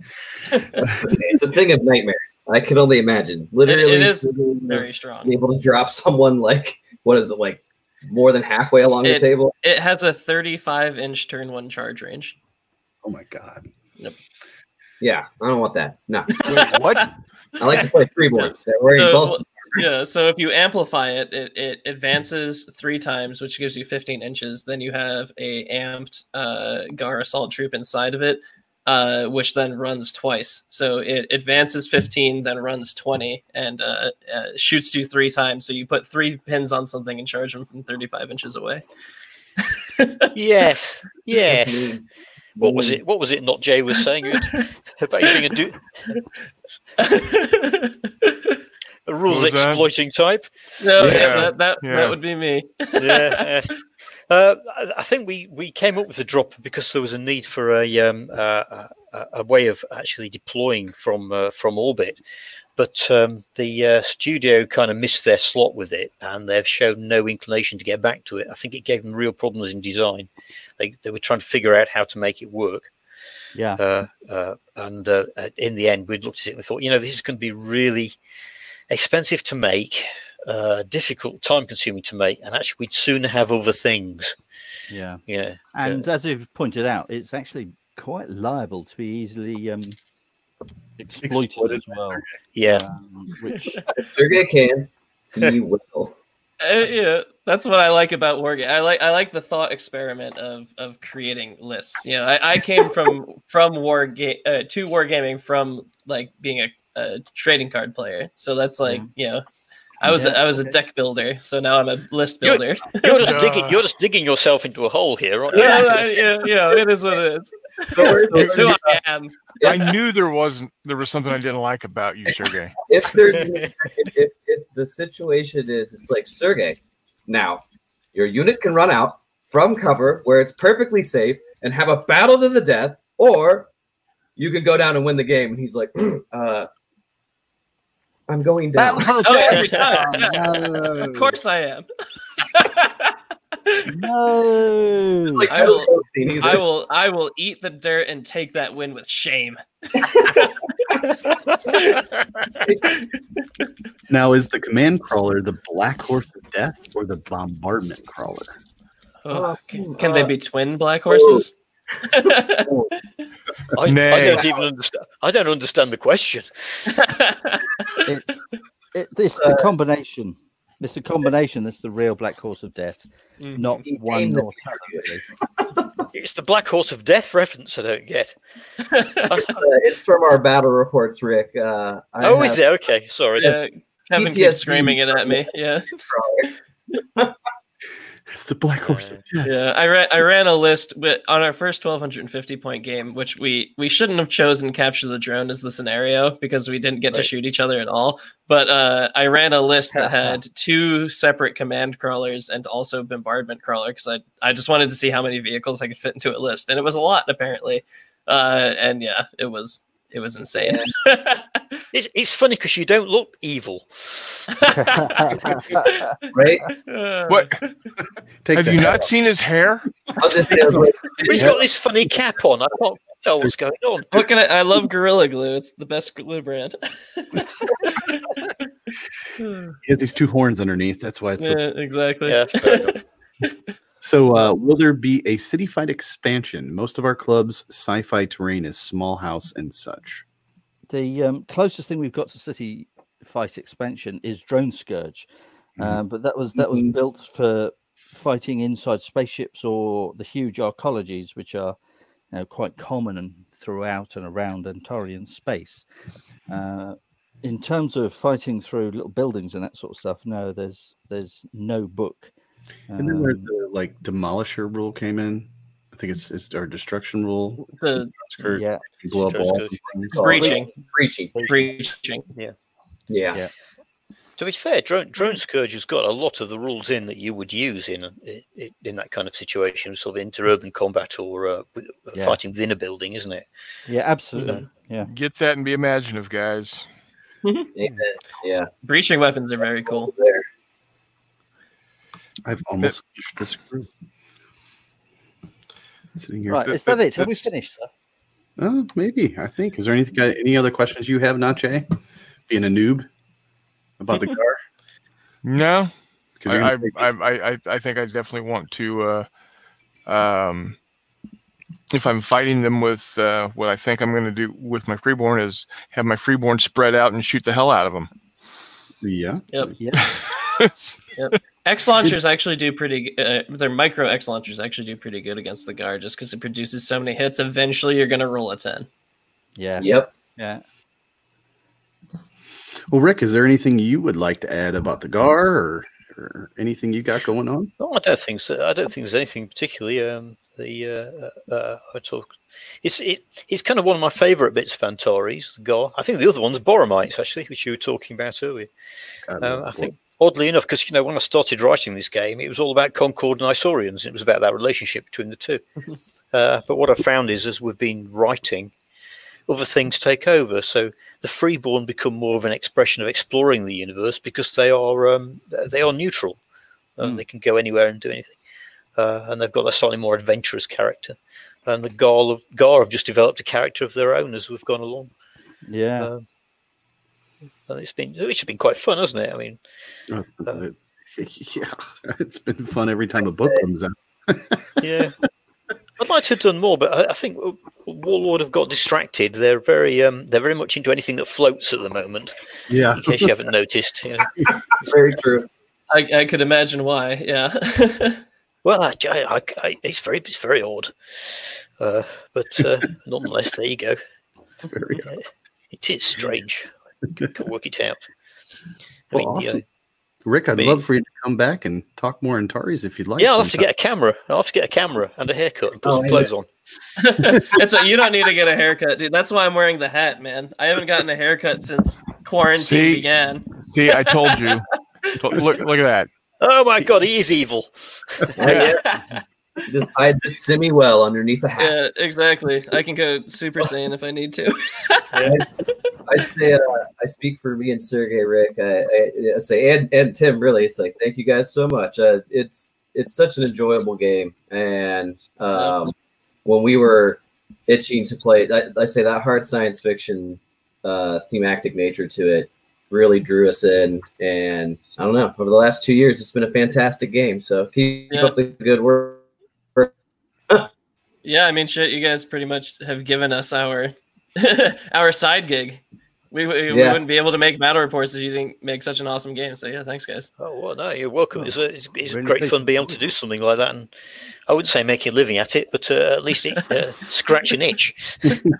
[laughs] It's a thing of nightmares. I can only imagine. Literally, it is Very strong. be able to drop someone like what is it like more than halfway along the table. It has a 35 inch turn one charge range. Oh my god. Yeah, I don't want that. No, [laughs] Wait, what? I like to play three They're So, both. yeah, so if you amplify it, it, it advances three times, which gives you 15 inches. Then you have a amped uh, Gar assault troop inside of it, uh, which then runs twice. So it advances 15, then runs 20, and uh, uh, shoots you three times. So you put three pins on something and charge them from 35 inches away. [laughs] Yes, yes. [laughs] What was it? What was it? Not Jay was saying [laughs] about you being a, do- a rules was that? exploiting type. No, yeah, Yeah, that that, yeah. that would be me. [laughs] yeah. Uh, I- I think we, we came up with the drop because there was a need for a um, uh, a, a way of actually deploying from uh, from orbit, but um, the uh, studio kind of missed their slot with it, and they've shown no inclination to get back to it. I think it gave them real problems in design. They they were trying to figure out how to make it work. Yeah. Uh, uh, and in the end, we looked at it and we thought, you know, this is going to be really expensive to make, uh, difficult, time consuming to make, and actually, we'd sooner have other things. Yeah. Yeah. And as you've pointed out, it's actually quite liable to be easily um, exploited, Exploited as well. Yeah. Um, which [laughs] If Sergey can, he [laughs] will. Uh, yeah, that's what I like about wargame. I like I like the thought experiment of of creating lists. You know, I, I came from [laughs] from war game uh, to wargaming from like being a, a trading card player. So that's like you know, I was Yeah, I was a deck builder. So now I'm a list You're- builder. You're just [laughs] digging. You're just digging yourself into a hole here, aren't you? yeah, yeah, yeah, it is what it is. [laughs] It's who I am. I knew there wasn't there was something I didn't like about you, Sergey. [laughs] If there's if, if, if the situation is it's like Sergey, now your unit can run out from cover where it's perfectly safe and have a battle to the death, or you can go down and win the game. And he's like, [clears throat] uh, I'm going down. [laughs] Oh, every time. [laughs] no. Of course I am. [laughs] no. Like, I will- don't see neither. I will I will eat the dirt and take that win with shame. Now, is the command crawler the Black Horse of Death or the Bombardment Crawler? Oh, Uh, can, can they be twin black horses? I, I don't even understand. I don't understand the question. [laughs] It, it, this the combination. It's the combination. That's the real Black Horse of Death, Mhm. not He one named nor two. [laughs] It's the Black Horse of Death reference. I don't get. [laughs] Uh, it's from our battle reports, Rick. Uh, I oh, is it okay? Sorry. yeah, Kevin PTSD. keeps screaming it at me. Yeah. It's the Black Horse Death. Yeah, I ran I ran a list with, on our first 1250 point game, which we we shouldn't have chosen capture the drone as the scenario because we didn't get to shoot each other at all. But uh, I ran a list that [laughs] had two separate command crawlers and also bombardment crawler because I I just wanted to see how many vehicles I could fit into a list, and it was a lot apparently. Uh, and yeah, it was it was insane. [laughs] It's, it's funny because you don't look evil. [laughs] right? Uh, What [laughs] Take have you not seen his hair? I was just saying, like, He's got this funny cap on. I can't tell what's going on. What can I? I love Gorilla Glue. It's the best glue brand. He has these two horns underneath. That's why it's so. exactly. Yeah, fair enough. So, uh, will there be a city fight expansion? Most of our clubs' sci-fi terrain is small house and such. the um, closest thing we've got to city fight expansion is drone scourge Mhm. um, but that was that was Mhm. built for fighting inside spaceships or the huge arcologies which are you know, quite common and throughout and around Antarean space uh, in terms of fighting through little buildings and that sort of stuff no there's there's no book And then where Um, the like demolisher rule came in. I think it's it's our destruction rule. The Skirt, yeah blow up Drone walls scourge. and things. Oh, breaching, breaching. Yeah. Yeah. To be fair, drone, drone scourge has got a lot of the rules in that you would use in in, in that kind of situation, sort of interurban combat or uh, uh, Yeah. fighting within a building, isn't it? yeah absolutely yeah Get that and be imaginative, guys. [laughs] Amen. Yeah. Breaching weapons are very cool. There. I've almost finished the screw. Sitting here. right th- is that th- it have we finished sir? Oh, maybe. I think. Is there anything? Any other questions you have, Nache? Being a noob about the [laughs] car? No, 'Cause I, I, I, I, I- I think I definitely want to. Uh, um, if I'm fighting them with uh, what I think I'm going to do with my freeborn is have my freeborn spread out and shoot the hell out of them. Yeah. Yep. [laughs] Yeah. [laughs] X launchers actually do pretty. Uh, their micro X launchers actually do pretty good against the guard, just because it produces so many hits. Eventually, you're gonna roll a ten. yeah Yep. yeah Well, Rick, is there anything you would like to add about the GAR or, or anything you got going on? No, I don't think so. I don't think there's anything particularly. Um, the uh, uh, I talk. It's it, it's kind of one of my favourite bits of Antares. Gar. I think the other one's Boromites actually, which you were talking about earlier. Um, I think oddly enough, because you know when I started writing this game, it was all about Concord and Isorians. It was about that relationship between the two. uh, but what I found is, as we've been writing, other things take over. So the freeborn become more of an expression of exploring the universe because they are um, they are neutral. Uh, Mm. They can go anywhere and do anything, uh, and they've got a slightly more adventurous character. And the Gar of Gar have just developed a character of their own as we've gone along. yeah Um, and it's been which has been quite fun, hasn't it? I mean, Uh, Uh, [laughs] yeah, it's been fun every time a book comes out. [laughs] yeah. I'd like to have done more, but I, I think Warlord have got distracted. They're very, um, they're very much into anything that floats at the moment. Yeah. In case you haven't noticed, you know. [laughs] Very true. I, I could imagine why. Yeah. Well, I, I, I, it's very, it's very odd, uh, but uh, nonetheless, there you go. It's very Yeah, it is strange. I can work. I Well, mean, you know, awesome. Rick, I'd me- love for you to come back and talk more Antares if you'd like. yeah, I'll have to get a camera. I'll have to get a camera and a haircut and put Oh, some yeah. clothes on. [laughs] it's a, you don't need to get a haircut, dude. That's why I'm wearing the hat, man. I haven't gotten a haircut since quarantine See? began. See, I told you. [laughs] Look, look at that. Oh my god, he is evil. Yeah. [laughs] He just hides it semi well underneath the hat. Yeah, exactly. I can go Super [laughs] Saiyan if I need to. I'd say uh, I speak for me and Sergey, Rick. I, I, I say and and Tim. Really, it's like thank you guys so much. Uh, it's it's such an enjoyable game, and um, when we were itching to play, I, I say that hard science fiction uh, thematic nature to it really drew us in. And I don't know, over the last two years, it's been a fantastic game. So keep Yeah. up the good work. Yeah, I mean, shit, you guys pretty much have given us our [laughs] our side gig. We, we, we wouldn't be able to make battle reports if you didn't make such an awesome game. So yeah, thanks, guys. Oh well, no, you're welcome. It's, a, it's, it's Really great fun being able to do something like that, and I wouldn't say make a living at it, but uh, at least it, uh, [laughs] scratch an itch. Definitely.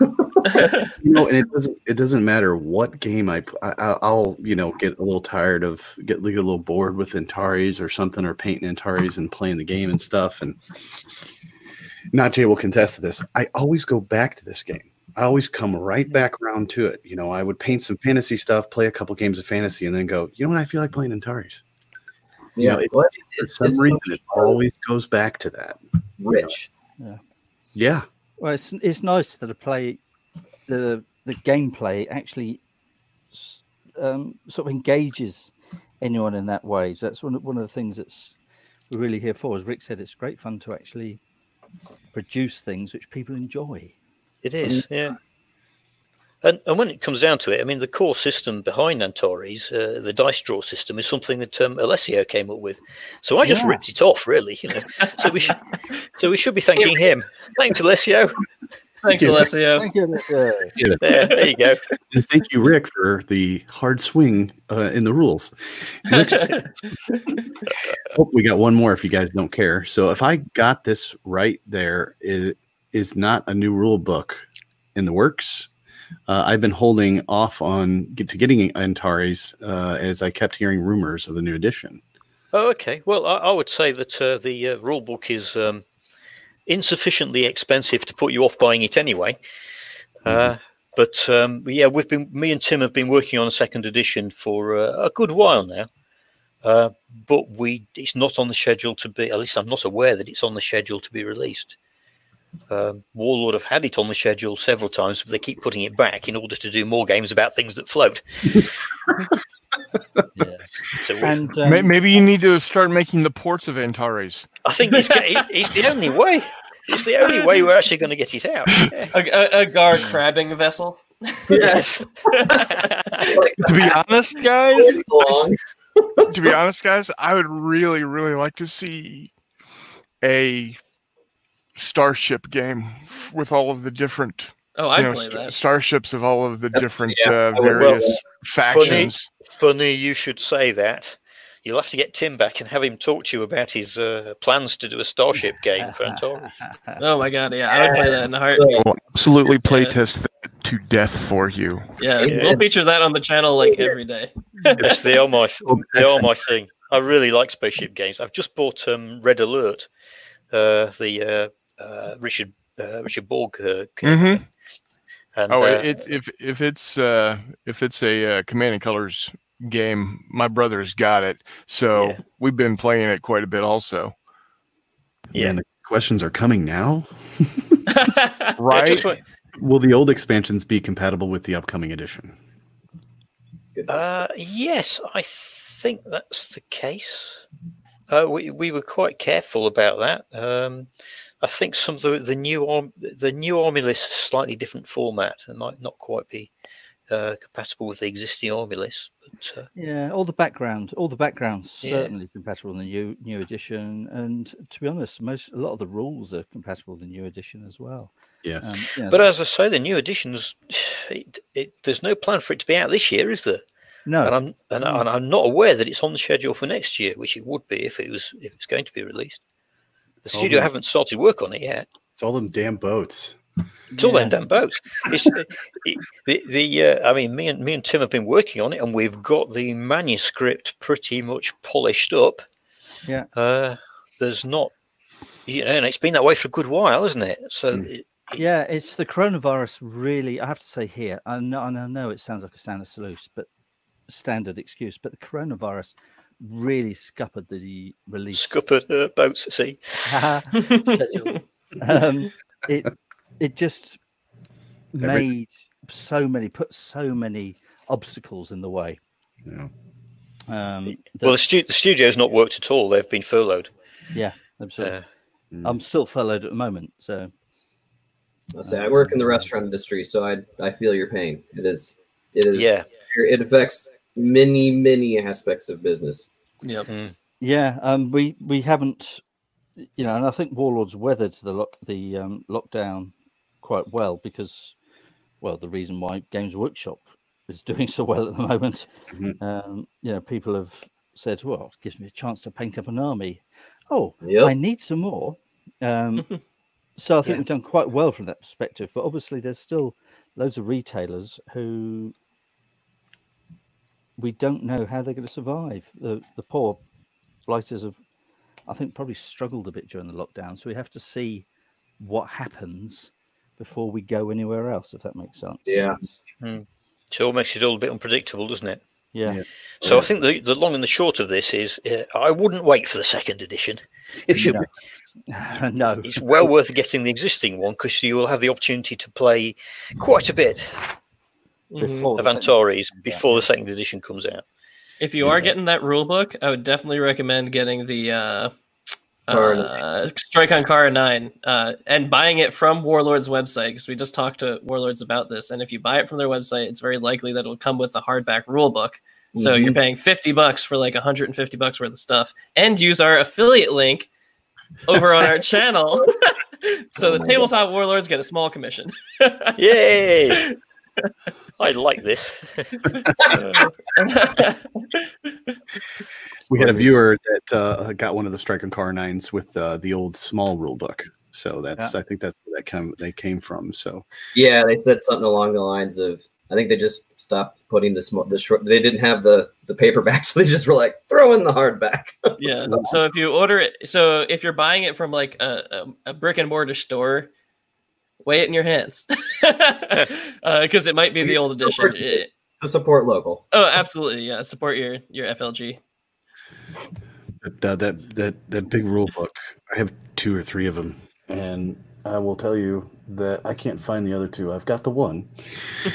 [laughs] you know, and it doesn't it doesn't matter what game I, will I'll you know get a little tired of get, get a little bored with Antares or something or painting Antares and playing the game and stuff and not Jay will contest to this. I always go back to this game. I always come right back around to it. You know, I would paint some fantasy stuff, play a couple games of fantasy, and then go. You know what? I feel like playing Antares. You Yeah, know, it- well, For it's, some it's reason, much it always goes back to that. rich. Yeah, yeah. Well, it's it's nice that a play, the the gameplay actually um, sort of engages anyone in that way. So that's one of, one of the things that's we're really here for. As Rick said, it's great fun to actually produce things which people enjoy. It is, yeah. And, and when it comes down to it, I mean, the core system behind Antares, uh, the dice draw system, is something that um, Alessio came up with. So I just Yeah. ripped it off, really. You know, so we should, [laughs] so we should be thanking him. Thanks, Alessio. Thanks, you. Alessio. Thank you. Mr. There, there you go. and thank you, Rick, for the hard swing uh, in the rules. Next- [laughs] Oh, we got one more if you guys don't care. So if I got this right, there is, is not a new rule book in the works. Uh, I've been holding off on get to getting Antares uh, as I kept hearing rumors of the new edition. Oh, okay. Well, I, I would say that uh, the uh, rule book is um, insufficiently expensive to put you off buying it anyway. Uh, but um, yeah, we've been me and Tim have been working on a second edition for uh, a good while now. Uh, but we it's not on the schedule to be. At least I'm not aware that it's on the schedule to be released. Um, Warlord have had it on the schedule several times, but they keep putting it back in order to do more games about things that float. [laughs] Yeah. So And um, Maybe you need to start making the ports of Antares. I think it's, it's the only way. It's the only way we're actually going to get it out. Yeah. A, a, a gar crabbing vessel. Yes. [laughs] To be honest, guys, to be honest, guys, I would really, really like to see a starship game f- with all of the different, Oh, I you know, play st- that. starships of all of the That's- different yeah, uh, I would- well, various factions. Funny you should say that. You'll have to get Tim back and have him talk to you about his uh, plans to do a Starship game for Antares. [laughs] Oh my god, yeah, I would play that in a heartbeat. I will absolutely Yeah. playtest that to death for you. Yeah, Yeah. we'll feature that on the channel like every day. It's they are my Oh, [laughs] they are my thing. I really like spaceship games. I've just bought um, Red Alert, uh, the uh, Richard uh, Richard Borg. Uh, c- Mhm. And Oh, uh, it, if if it's uh, if it's a uh, Command and Colors game, my brother's got it, so Yeah. we've been playing it quite a bit. Also, Yeah. Man, the questions are coming now. [laughs] [laughs] right? just Will the old expansions be compatible with the upcoming edition? Uh, yes, I think that's the case. Uh, we we were quite careful about that. Um, I think some of the the new arm the new army list is a slightly different format and might not quite be uh, compatible with the existing army list. But uh, Yeah, all the background, all the backgrounds Yeah. certainly compatible in the new new edition, and to be honest, most a lot of the rules are compatible with the new edition as well. Yes. Um, you know, but as I say, the new editions, it, it, there's no plan for it to be out this year, is there? no, And I'm and, I- and I'm not aware that it's on the schedule for next year, which it would be if it was if it's going to be released. The studio yeah. haven't started work on it yet. It's all them damn boats. It's all Yeah. them damn boats. It's, uh, it- the the uh, I mean, me and me and Tim have been working on it, and we've got the manuscript pretty much polished up. Yeah. Uh, there's not, you know, and it's been that way for a good while, isn't it? So Mm. it, yeah, it's the coronavirus. Really, I have to say here, I know, and I know it sounds like a standard solution, but standard excuse, but the coronavirus really scuppered the release scuppered uh, boats at sea. [laughs] um, it it just Every- made so many put so many obstacles in the way. Yeah. Um, Well, the, stu- the studio's not worked at all. They've been furloughed. yeah, absolutely. Uh, I'm still furloughed at the moment, so I say I work in the restaurant industry, so I I feel your pain. It is it is yeah. it affects many many aspects of business. Yeah, Mm. yeah, um, we we haven't you know, and I think Warlords weathered the lock, the um, lockdown quite well because, well, the reason why Games Workshop is [laughs] doing so well at the moment, Mhm. um, you know, people have said, well, it gives me a chance to paint up an army. Oh, Yep. I need some more. Um, [laughs] so I think Yeah. we've done quite well from that perspective. But obviously, there's still loads of retailers who we don't know how they're going to survive. The the poor blighters have, I think, probably struggled a bit during the lockdown. So we have to see what happens before we go anywhere else. If that makes sense. Yeah. So it all makes it all a bit unpredictable, doesn't it? Yeah. Yeah. So I think the, the long and the short of this is uh, I wouldn't wait for the second edition. You should, No. [laughs] no. It's well worth getting the existing one because you will have the opportunity to play quite a bit. Before of the second- Antares before the second edition comes out. If you are Yeah. getting that rule book, I would definitely recommend getting the uh, uh, Strike on Karak 9 uh, and buying it from Warlord's website because we just talked to Warlords about this. And if you buy it from their website, it's very likely that it'll come with the hardback rule book. So Mm-hmm. you're paying 50 bucks for like 150 bucks worth of stuff and use our affiliate link over on our [laughs] channel. [laughs] so Oh the my tabletop warlords get a small commission. [laughs] Yay! [laughs] I like this. We had a viewer that uh, got one of the Strike and Karak Nines with uh, the old small rule book. So that's I think that's where that came they came from. So Yeah, they said something along the lines of I think they just stopped putting the small the short they didn't have the the paperback, [laughs] so they just were like throw in the hardback. [laughs] yeah. So if you order it, so if you're buying it from like a, a, a brick and mortar store, weigh it in your hands [laughs] because it might be the old edition. To support local. oh, absolutely, yeah. Support your your FLG. But, uh, that that that big rule book, I have two or three of them, and I will tell you that I can't find the other two. I've got the one.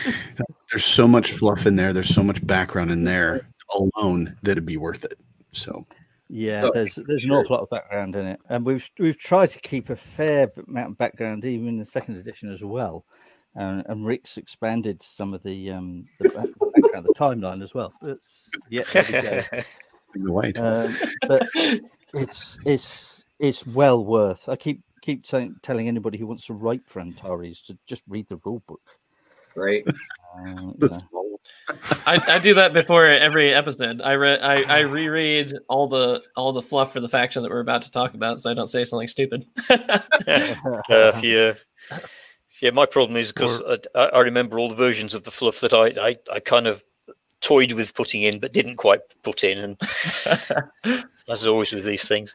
[laughs] there's so much fluff in there. There's so much background in there alone that it'd be worth it. So Yeah, Oh, there's there's an awful lot of background in it, and we've we've tried to keep a fair amount of background even in the second edition as well. And, and Rick's expanded some of the um the, background, the timeline as well. It's yeah, there we go. [laughs] Um, but it's it's it's well worth. I keep keep saying, telling anybody who wants to write for Antares to just read the rule book. Right. Uh, you The know. Small- [laughs] I, I do that before every episode. I read I, I reread all the all the fluff for the faction that we're about to talk about, so I don't say something stupid. [laughs] uh, if you, yeah, my problem is because I, I remember all the versions of the fluff that I, I, I kind of toyed with putting in, but didn't quite put in, and [laughs] as always with these things.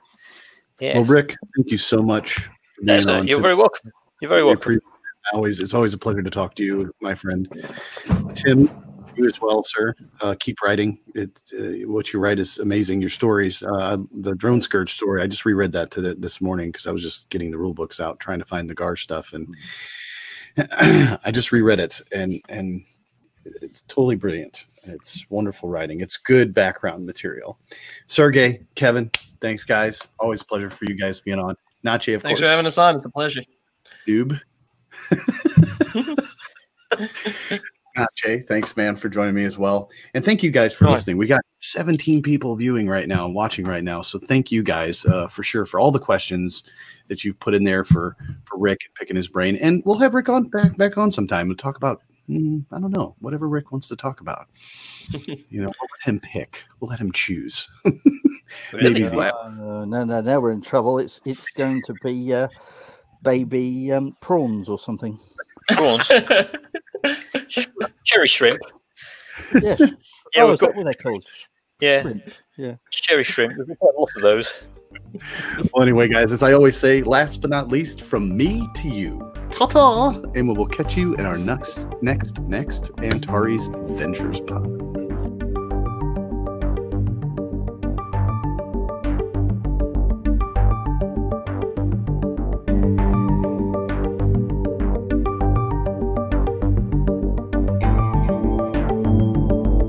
Yeah, Well, Rick, thank you so much. For That's being it. on you're today. very welcome. You're very welcome. Always, it's always a pleasure to talk to you, my friend. Tim, you as well, sir. Uh, keep writing. It uh, what you write is amazing. Your stories, uh, the drone scourge story. I just reread that to the, this morning because I was just getting the rule books out, trying to find the Gar stuff, and [clears throat] I just reread it, and and it's totally brilliant. It's wonderful writing. It's good background material. Sergey, Kevin, thanks, guys. Always a pleasure for you guys being on. Nache, of Thanks course. for having us on. It's a pleasure. Noob. [laughs] [laughs] Not Jay. Thanks, man, for joining me as well. And thank you guys for Hi. listening. We got 17 people viewing right now and watching right now. So thank you guys uh, for sure for all the questions that you've put in there for for Rick and picking his brain. And we'll have Rick on back back on sometime and talk about mm, I don't know whatever Rick wants to talk about. [laughs] you know, we'll let him pick. We'll let him choose. Really? [laughs] Maybe. Wow. Uh, no, no, now we're in trouble. It's it's going to be uh, baby um, prawns or something. Prawns, [laughs] cherry shrimp. Yes. Yeah, oh, we've is got that what they're called? yeah, Shrimp. Yeah. cherry shrimp. We've got a lot of those. Well, anyway, guys, as I always say, last but not least, from me to you, ta-ta, and we will catch you in our next, next, next Antares Ventures pod.